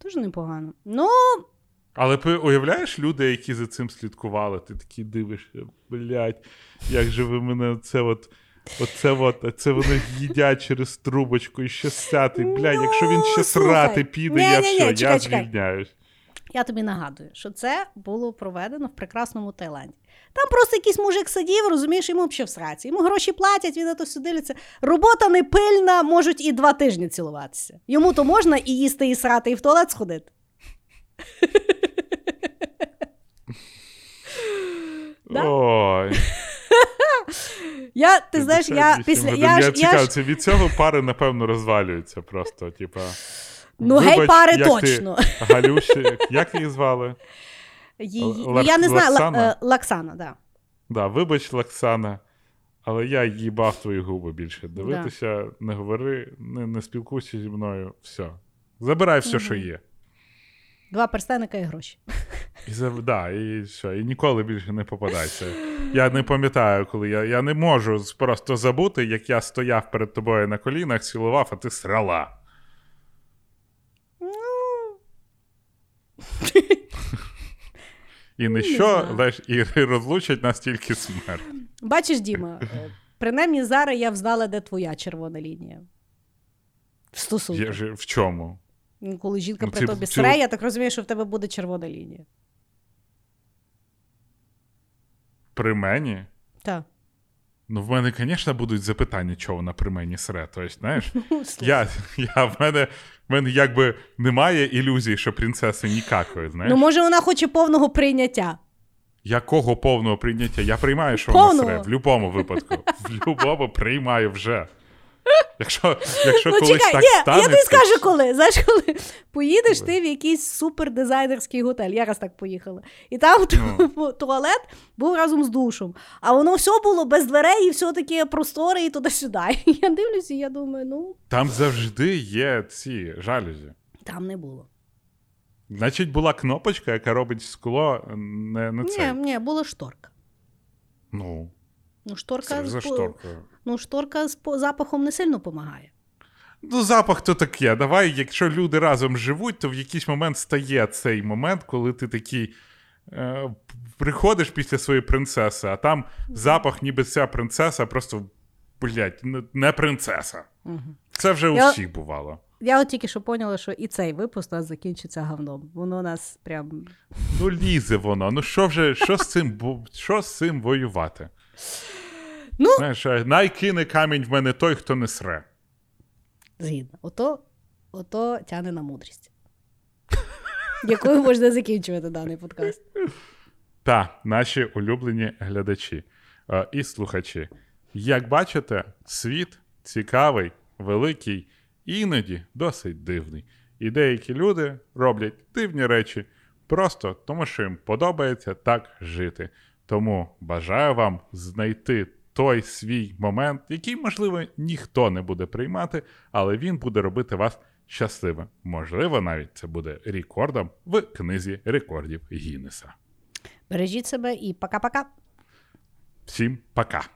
B: Дуже непогано. Ну,
C: Але ти уявляєш люди, які за цим слідкували, ти такі дивишся, блядь, як же ви мене це от. Оце от, оце вони їдять через трубочку і ще сяти. Блядь, якщо він ще
B: Ну,
C: срати
B: слухай.
C: піде, я
B: Ні-ні-ні, чекай,
C: я звільняюсь.
B: Я тобі нагадую, що це було проведено в прекрасному Таїланді. Там просто якийсь мужик сидів, розумієш, йому взагалі в сраці. Йому гроші платять, він на то все дивиться. Робота не пильна, можуть і два тижні цілуватися. Йому то можна і їсти, і срати, і в туалет сходити. Да?
C: Ой.
B: Я, ти знаєш, я після. Я,
C: я
B: ж,
C: це від цього пари, напевно, розвалюються просто. Типа.
B: ну, гей, пари
C: як ти-
B: точно.
C: Галюші, як її звали?
B: Ну, я не знаю,
C: Лаксана?
B: е, Лаксана, да.
C: Да, вибач, Лаксана, але я їбав твої губи більше. Дивитися, не говори, не, не спілкуйся зі мною. Все. Забирай все, що є.
B: Два перстеника і гроші.
C: І, за, да, і все, і ніколи більше не попадайся. Я не пам'ятаю, коли я, я не можу просто забути, як я стояв перед тобою на колінах, цілував, а ти срала.
B: Ну,
C: І не
B: Не
C: що,
B: знаю.
C: і розлучать нас тільки смерть.
B: Бачиш, Діма, е, принаймні зараз я взнала, де твоя червона лінія. В
C: ж- в чому?
B: Ну, Коли жінка
C: Ну,
B: при тобі
C: ці-
B: сре, я так розумію, що в тебе буде червона лінія.
C: При мені?
B: Так.
C: Ну, в мене, звісно, будуть запитання, чого вона при мені сре. Тобто, знаєш, [laughs] я, я, в, мене, в мене якби немає ілюзій, що принцеси ніякої, знаєш.
B: Ну, може, вона хоче повного прийняття.
C: Якого повного прийняття? Я приймаю, що
B: Повного.
C: вона сре. В будь-якому випадку. В будь-якому приймаю вже. Якщо, якщо
B: ну,
C: колись
B: чекай,
C: так
B: ні,
C: станеться...
B: я тобі скажу, коли. Знаєш, коли поїдеш ти в якийсь супердизайнерський готель. Я раз так поїхала. І там
C: Ну.
B: туалет був разом з душем. А воно все було без дверей і все таке просторе і туди-сюди. [laughs] Я дивлюся, і я думаю, ну,
C: Там завжди є ці жалюзі.
B: там не було.
C: Значить, була кнопочка, яка робить скло не, не це.
B: Ні, ні, була шторка.
C: Ну,
B: Ну, шторка,
C: за
B: з-
C: шторкою.
B: Ну, шторка з запахом не сильно допомагає.
C: Ну, запах то таке. Давай, якщо люди разом живуть, то в якийсь момент стає цей момент, коли ти такий. Е, приходиш після своєї принцеси, а там запах, ніби ця принцеса, просто, блядь, не- принцеса.
B: Угу.
C: Це вже у
B: Я-
C: всіх бувало.
B: Я от тільки що поняла, що і цей випуск у нас закінчиться говном. Воно нас прям.
C: Ну, лізе воно. Ну що вже, що з цим, що з цим воювати?
B: Ну,
C: Знаєш, найкине камінь в мене той, хто не сре.
B: згідно. Ото, ото тяне на мудрість. [laughs] Якою можна закінчувати даний подкаст.
C: Та, наші улюблені глядачі е, і слухачі. Як бачите, світ цікавий, великий, іноді досить дивний. І деякі люди роблять дивні речі просто тому, що їм подобається так жити. Тому бажаю вам знайти той свій момент, який, можливо, ніхто не буде приймати, але він буде робити вас щасливим. Можливо, навіть це буде рекордом в книзі рекордів Гіннеса.
B: Бережіть себе і пока-пока.
C: Всім пока!